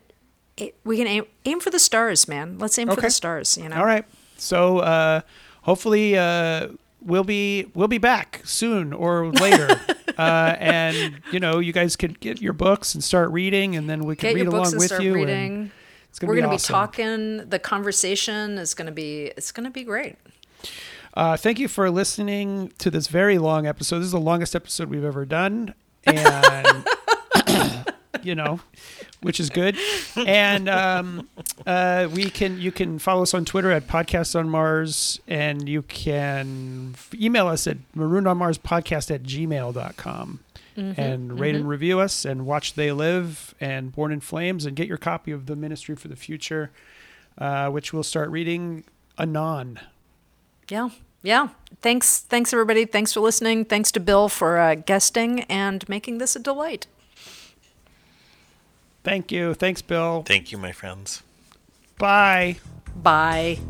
we can aim aim for the stars, man. Let's aim for the stars. You know. All right. So uh, hopefully uh, we'll be we'll be back soon or later, uh, and you know you guys can get your books and start reading, and then we can Get read along books and with start you. reading. Gonna We're be gonna awesome. be talking. The conversation is gonna be it's gonna be great. Uh, thank you for listening to this very long episode. This is the longest episode we've ever done, and you know, which is good. And um, uh, we can you can follow us on Twitter at Podcast on Mars, and you can email us at maroononmarspodcast at gmail.com. And rate and review us, and watch They Live and Born in Flames, and get your copy of the Ministry for the Future, uh, which we'll start reading anon. Yeah. Yeah. Thanks. Thanks, everybody. Thanks for listening. Thanks to Bill for uh, guesting and making this a delight. Thank you. Thanks, Bill. Thank you, my friends. Bye. Bye.